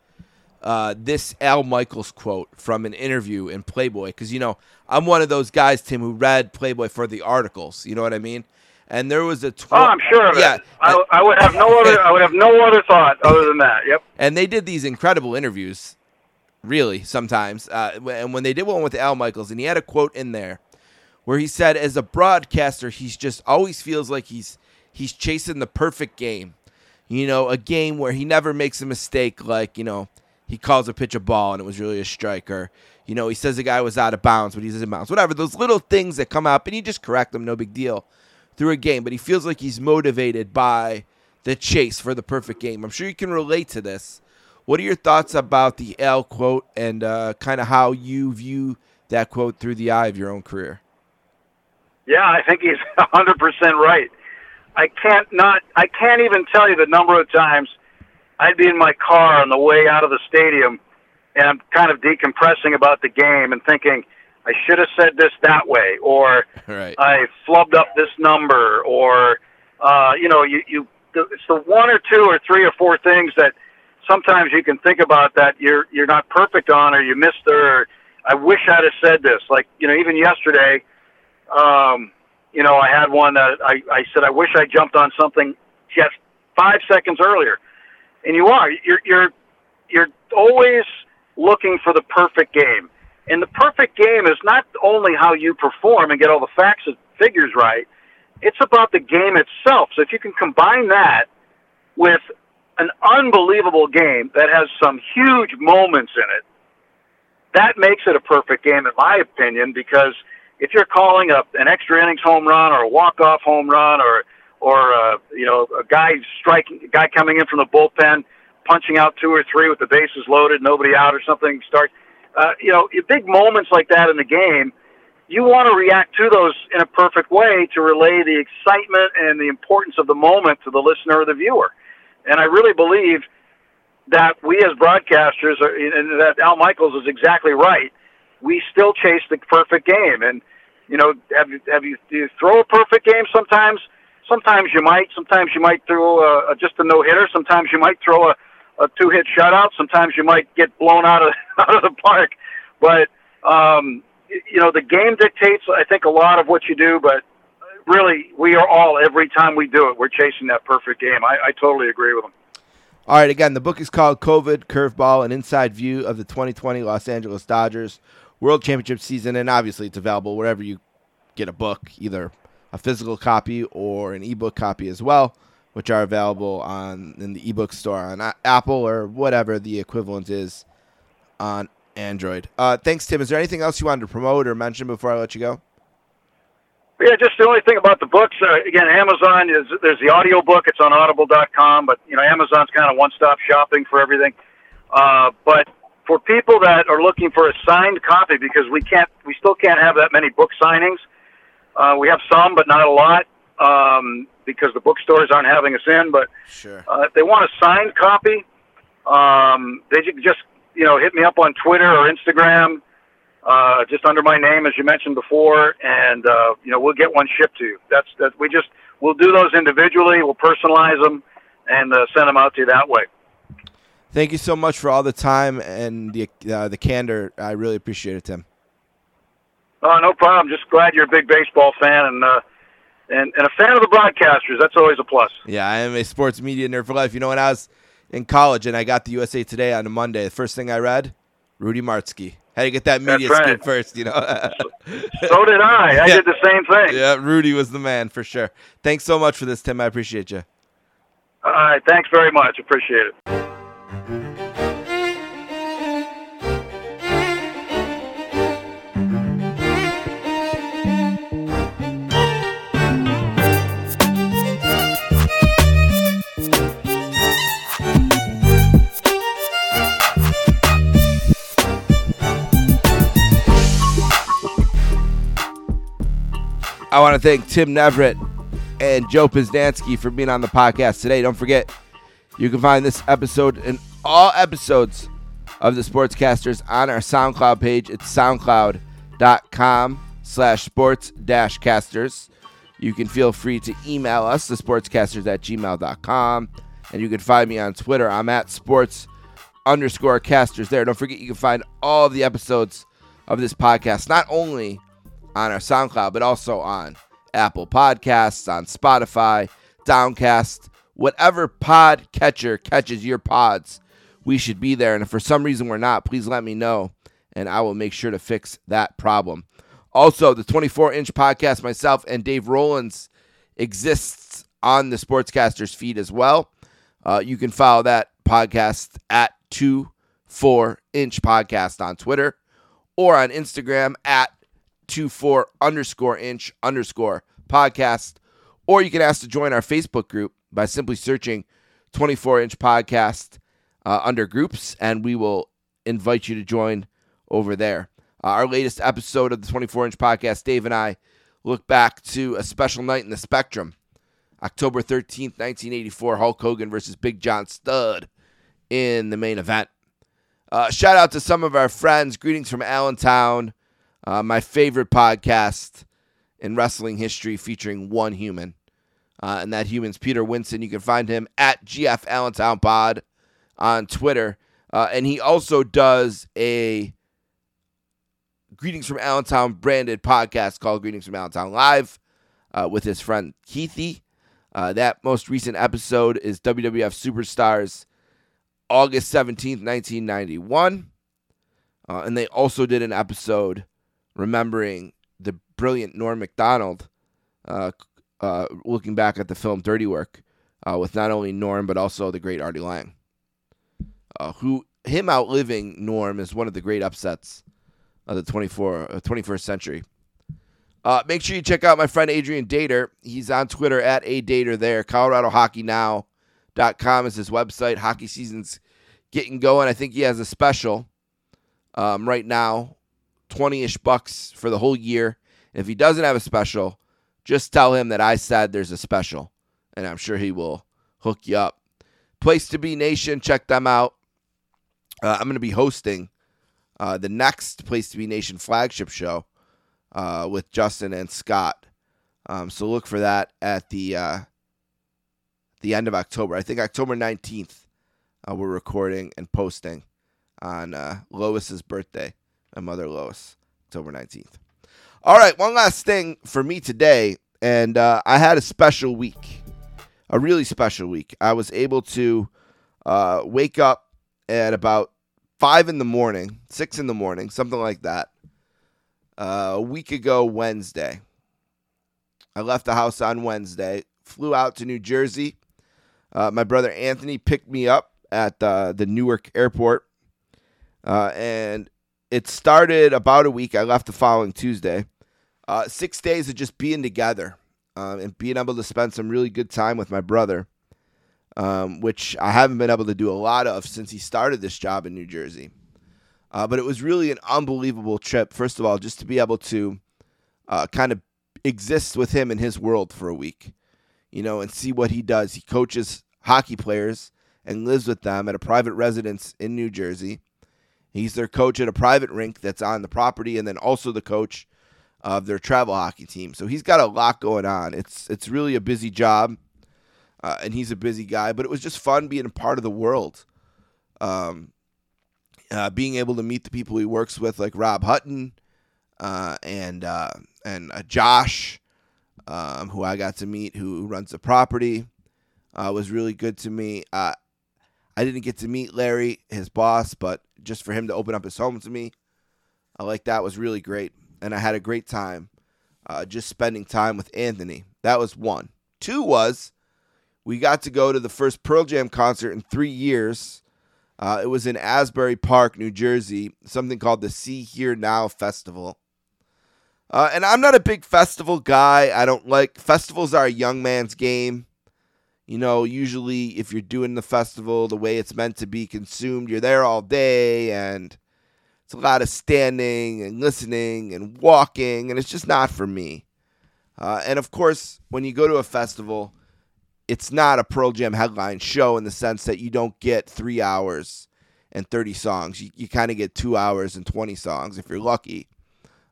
uh, this Al Michaels quote from an interview in Playboy because you know I'm one of those guys, Tim, who read Playboy for the articles. You know what I mean? And there was a tw- oh, I'm sure of yeah, it. I, I would have no other. I would have no other thought other than that. Yep. And they did these incredible interviews, really. Sometimes, uh, and when they did one with Al Michaels, and he had a quote in there where he said, as a broadcaster, he's just always feels like he's he's chasing the perfect game. You know, a game where he never makes a mistake, like you know he calls a pitch a ball and it was really a strike, or you know he says the guy was out of bounds but he's in bounds. Whatever those little things that come up and he just correct them, no big deal, through a game. But he feels like he's motivated by the chase for the perfect game. I'm sure you can relate to this. What are your thoughts about the Al quote and uh, kind of how you view that quote through the eye of your own career? Yeah, I think he's 100% right. I can't not I can't even tell you the number of times I'd be in my car on the way out of the stadium, and I'm kind of decompressing about the game and thinking, I should have said this that way, or right. I flubbed up this number, or uh, you know, you you it's the one or two or three or four things that sometimes you can think about that you're you're not perfect on, or you missed or I wish I'd have said this. Like you know, even yesterday, um, you know, I had one that I I said I wish I jumped on something just five seconds earlier and you are. You're you're you're always looking for the perfect game. And the perfect game is not only how you perform and get all the facts and figures right. It's about the game itself. So if you can combine that with an unbelievable game that has some huge moments in it, that makes it a perfect game, in my opinion. Because if you're calling up an extra innings home run or a walk off home run or or uh, you know a guy striking, a guy coming in from the bullpen, punching out two or three with the bases loaded, nobody out or something. Start, uh, you know, big moments like that in the game. You want to react to those in a perfect way to relay the excitement and the importance of the moment to the listener or the viewer. And I really believe that we as broadcasters, are, and that Al Michaels is exactly right. We still chase the perfect game, and you know, have have you, do you throw a perfect game sometimes? Sometimes you might. Sometimes you might throw a, a just a no hitter. Sometimes you might throw a, a two hit shutout. Sometimes you might get blown out of out of the park. But um, you know the game dictates. I think a lot of what you do. But really, we are all every time we do it, we're chasing that perfect game. I, I totally agree with them. All right, again, the book is called COVID Curveball, an inside view of the 2020 Los Angeles Dodgers World Championship season. And obviously, it's available wherever you get a book, either a physical copy or an ebook copy as well, which are available on in the ebook store on Apple or whatever the equivalent is on Android. Uh, thanks, Tim. Is there anything else you wanted to promote or mention before I let you go? Yeah, just the only thing about the books. Uh, again, Amazon is there's the audio book. It's on Audible.com, but you know Amazon's kind of one-stop shopping for everything. Uh, but for people that are looking for a signed copy, because we can't, we still can't have that many book signings. Uh, we have some, but not a lot, um, because the bookstores aren't having us in. But Sure. uh, if they want a signed copy, um, they just you know hit me up on Twitter or Instagram, uh, just under my name as you mentioned before, and uh, you know we'll get one shipped to you. That's that. We just we'll do those individually. We'll personalize them and uh, send them out to you that way. Thank you so much for all the time and the uh, the candor. I really appreciate it, Tim. Oh, no problem. Just glad you're a big baseball fan and uh, and and a fan of the broadcasters. That's always a plus. Yeah, I am a sports media nerd for life. You know, when I was in college and I got the USA Today on a Monday, the first thing I read, Rudy Martzke. Had to get that media skin first, you know. So did I. I Yeah. did the same thing. yeah, Rudy was the man for sure. Thanks so much for this, Tim. I appreciate you. All right. Thanks very much. Appreciate it. I want to thank Tim Neverett and Joe Posnanski for being on the podcast today. Don't forget, you can find this episode and all episodes of the Sportscasters on our SoundCloud page. It's soundcloud.com slash sports dash casters. You can feel free to email us, the sportscasters at gmail.com. And you can find me on Twitter. I'm at sports underscore casters there. Don't forget, you can find all of the episodes of this podcast, not only on our SoundCloud, but also on Apple Podcasts, on Spotify, Downcast, whatever pod catcher catches your pods, we should be there. And if for some reason we're not, please let me know, and I will make sure to fix that problem. Also, the 24 inch podcast, myself and Dave Rollins, exists on the Sportscasters feed as well. Uh, you can follow that podcast at 24 inch podcast on Twitter or on Instagram at 24 underscore inch underscore podcast. Or you can ask to join our Facebook group by simply searching 24 inch podcast uh, under groups, and we will invite you to join over there. Uh, our latest episode of the 24 inch podcast, Dave and I look back to a special night in the Spectrum, October 13th, 1984, Hulk Hogan versus Big John Studd in the main event. Uh, shout out to some of our friends. Greetings from Allentown, uh, my favorite podcast in wrestling history featuring one human. Uh, and that human's Peter Winson. You can find him at GF Allentown Pod on Twitter. Uh, and he also does a Greetings from Allentown branded podcast called Greetings from Allentown Live uh, with his friend Keithy. Uh, that most recent episode is WWF Superstars August 17th, 1991. Uh, and they also did an episode remembering the brilliant Norm MacDonald, uh, uh, looking back at the film Dirty Work uh, with not only Norm, but also the great Artie Lange. Uh, who him outliving Norm is one of the great upsets of the 24, uh, 21st century. Uh, make sure you check out my friend Adrian Dater. He's on Twitter at a Dater there. ColoradoHockeyNow.com is his website. Hockey season's getting going. I think he has a special um, right now, 20 ish bucks for the whole year. If he doesn't have a special, just tell him that I said there's a special, and I'm sure he will hook you up. Place to Be Nation, check them out. Uh, I'm going to be hosting uh, the next Place to Be Nation flagship show uh, with Justin and Scott. Um, so look for that at the uh, the end of October. I think October 19th, uh, we're recording and posting on uh, Lois's birthday, my mother Lois, October 19th. All right, one last thing for me today, and uh, I had a special week, a really special week. I was able to uh, wake up at about five in the morning, six in the morning, something like that, uh, a week ago Wednesday. I left the house on Wednesday, flew out to New Jersey. Uh, my brother Anthony picked me up at uh, the Newark airport. Uh, and it started about a week. I left the following Tuesday. Uh, six days of just being together um, and being able to spend some really good time with my brother, um, which I haven't been able to do a lot of since he started this job in New Jersey. Uh, but it was really an unbelievable trip. First of all, just to be able to uh, kind of exist with him in his world for a week, you know, and see what he does. He coaches hockey players and lives with them at a private residence in New Jersey. He's their coach at a private rink that's on the property, and then also the coach of their travel hockey team. So he's got a lot going on. It's it's really a busy job, uh, and he's a busy guy. But it was just fun being a part of the world Um, uh, being able to meet the people he works with, like Rob Hutton uh, and uh, and uh, Josh, um, who I got to meet, who runs the property, uh, was really good to me. I didn't get to meet Larry, his boss, but just for him to open up his home to me, I like that was really great, and I had a great time just spending time with Anthony. That was one. Two was we got to go to the first Pearl Jam concert in three years. Uh, it was in Asbury Park, New Jersey, something called the Sea Hear Now Festival. Uh, and I'm not a big festival guy. I don't like festivals are a young man's game. You know, usually if you're doing the festival the way it's meant to be consumed, you're there all day and it's a lot of standing and listening and walking, and it's just not for me. Uh, and of course, when you go to a festival, it's not a Pearl Jam headline show in the sense that you don't get three hours and 30 songs. You, you kind of get two hours and 20 songs if you're lucky.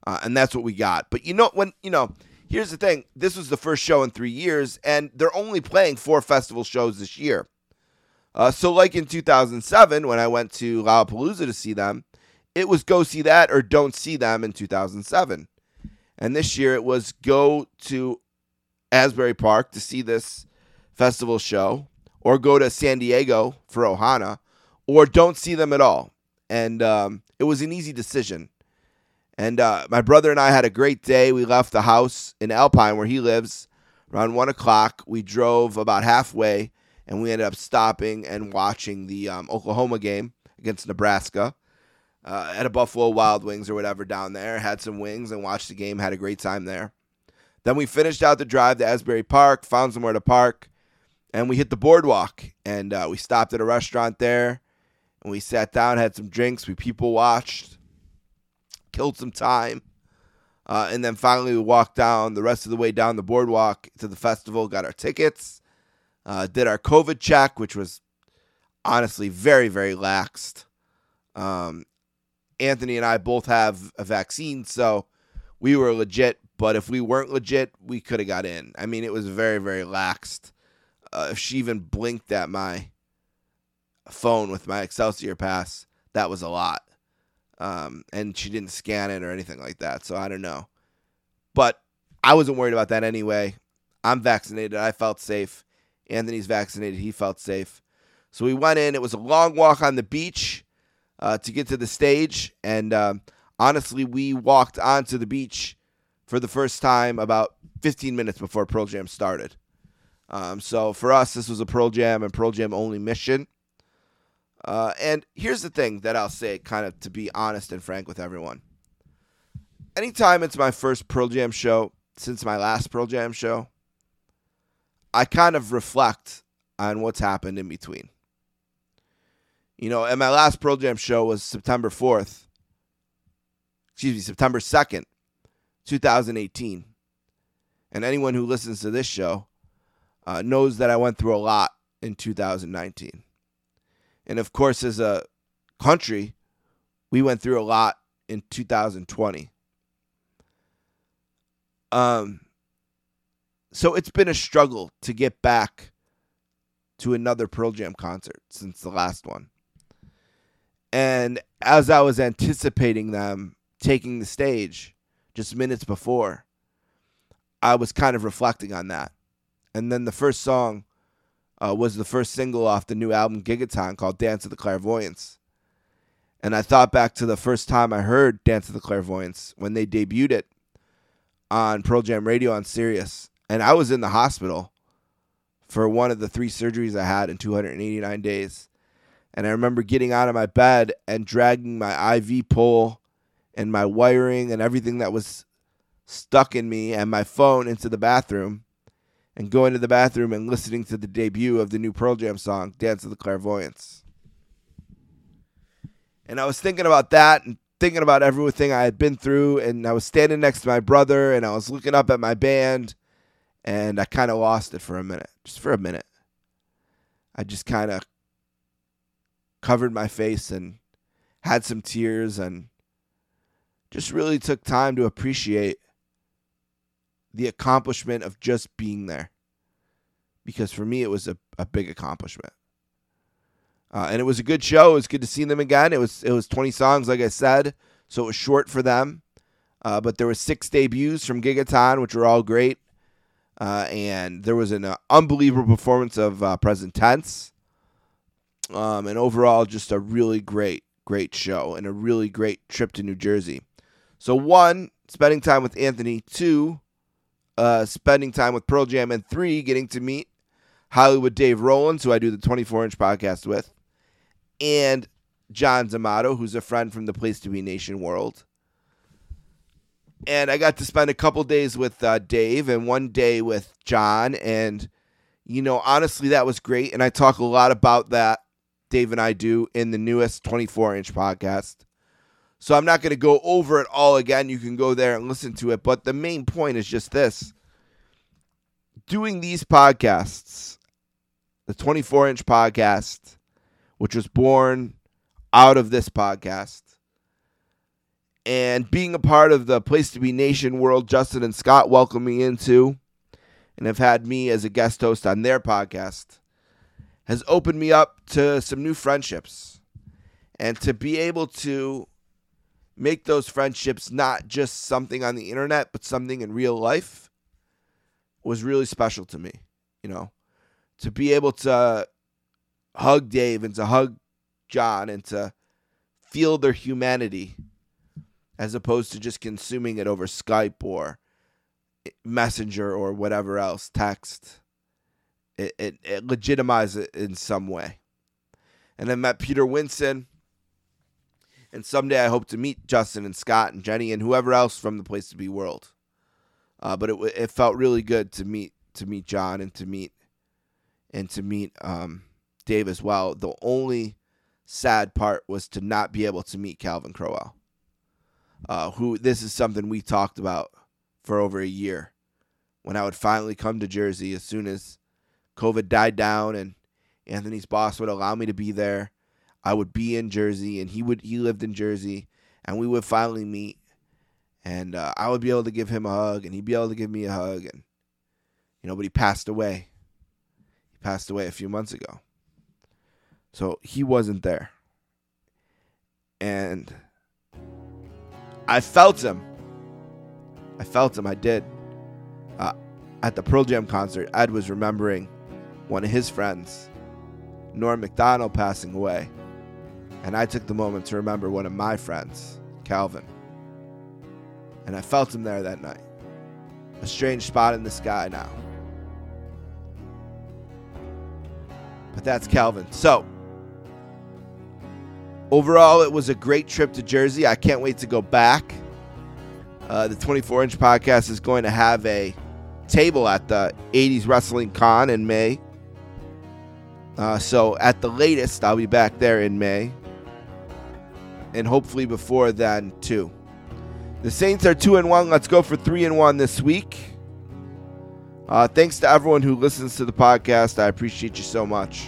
Uh, and that's what we got. But you know, when, you know, here's the thing this was the first show in three years, and they're only playing four festival shows this year. Uh, so, like in 2007, when I went to Lollapalooza to see them, it was go see that or don't see them in 2007. And this year it was go to Asbury Park to see this festival show or go to San Diego for Ohana or don't see them at all. And um, it was an easy decision. And uh, my brother and I had a great day. We left the house in Alpine where he lives around one o'clock. We drove about halfway and we ended up stopping and watching the um, Oklahoma game against Nebraska uh, at a Buffalo Wild Wings or whatever down there. Had some wings and watched the game. Had a great time there. Then we finished out the drive to Asbury Park, found somewhere to park, and we hit the boardwalk and uh, we stopped at a restaurant there and we sat down, had some drinks, we people watched, killed some time. Uh, and then finally, we walked down the rest of the way down the boardwalk to the festival, got our tickets, uh, did our COVID check, which was honestly very, very laxed. Um, Anthony and I both have a vaccine, so we were legit. But if we weren't legit, we could have got in. I mean, it was very, very laxed uh, if she even blinked at my phone with my Excelsior pass, that was a lot. Um, and she didn't scan it or anything like that. So I don't know. But I wasn't worried about that anyway. I'm vaccinated. I felt safe. Anthony's vaccinated. He felt safe. So we went in. It was a long walk on the beach uh, to get to the stage. And um, honestly, we walked onto the beach for the first time about 15 minutes before Pearl Jam started. Um, so for us, this was a Pearl Jam and Pearl Jam only mission. Uh, and here's the thing that I'll say, kind of to be honest and frank with everyone. Anytime it's my first Pearl Jam show since my last Pearl Jam show, I kind of reflect on what's happened in between. You know, and my last Pearl Jam show was September 4th, excuse me, September 2nd, 2018. And anyone who listens to this show uh, knows that I went through a lot in 2019. And of course, as a country, we went through a lot in 2020. Um, so it's been a struggle to get back to another Pearl Jam concert since the last one. And as I was anticipating them taking the stage just minutes before, I was kind of reflecting on that and then the first song uh, was the first single off the new album Gigaton called Dance of the Clairvoyants. And I thought back to the first time I heard Dance of the Clairvoyants when they debuted it on Pearl Jam Radio on Sirius. And I was in the hospital for one of the three surgeries I had in 289 days. And I remember getting out of my bed and dragging my IV pole and my wiring and everything that was stuck in me and my phone into the bathroom and going to the bathroom and listening to the debut of the new Pearl Jam song, Dance of the Clairvoyants. And I was thinking about that and thinking about everything I had been through. And I was standing next to my brother and I was looking up at my band and I kind of lost it for a minute, just for a minute. I just kind of covered my face and had some tears and just really took time to appreciate the accomplishment of just being there. Because for me, it was a, a big accomplishment. Uh, and it was a good show. It was good to see them again. It was it was 20 songs, like I said, so it was short for them. Uh, but there were six debuts from Gigaton, which were all great. Uh, and there was an uh, unbelievable performance of uh, Present Tense. Um, and overall, just a really great, great show and a really great trip to New Jersey. So, one, spending time with Anthony. Two, uh, spending time with Pearl Jam. And three, getting to meet Hollywood Dave Rollins, who I do the 24 inch podcast with, and John Zamato, who's a friend from the Place to Be Nation world. And I got to spend a couple days with uh, Dave and one day with John. And, you know, honestly, that was great. And I talk a lot about that, Dave and I do, in the newest 24 inch podcast. So I'm not going to go over it all again. You can go there and listen to it. But the main point is just this doing these podcasts, the 24 inch podcast, which was born out of this podcast, and being a part of the Place to Be Nation world, Justin and Scott welcomed me into, and have had me as a guest host on their podcast, has opened me up to some new friendships. And to be able to make those friendships not just something on the internet, but something in real life was really special to me. You know, to be able to hug Dave and to hug John and to feel their humanity as opposed to just consuming it over Skype or Messenger or whatever else, text. It, it, it legitimizes it in some way. And I met Peter Winson and someday I hope to meet Justin and Scott and Jenny and whoever else from the Place to Be world. Uh, but it it felt really good to meet to meet John and to meet and to meet um, Dave as well. The only sad part was to not be able to meet Calvin Crowell. Uh, who this is something we talked about for over a year. When I would finally come to Jersey as soon as COVID died down and Anthony's boss would allow me to be there I would be in Jersey, and he would he lived in Jersey, and we would finally meet, and uh, I would be able to give him a hug, and he'd be able to give me a hug, and you know, but he passed away. He passed away a few months ago, so he wasn't there, and I felt him. I felt him. I did. Uh, at the Pearl Jam concert, Ed was remembering one of his friends, Norm Macdonald, passing away and I took the moment to remember one of my friends, Calvin. And I felt him there that night. A strange spot in the sky now. But that's Calvin. So, overall, it was a great trip to Jersey. I can't wait to go back. Uh, the 24 inch podcast is going to have a table at the 80s Wrestling Con in May. Uh, so, at the latest, I'll be back there in May and hopefully before then too. The Saints are two and one. Let's go for three and one this week. Uh, thanks to everyone who listens to the podcast. I appreciate you so much.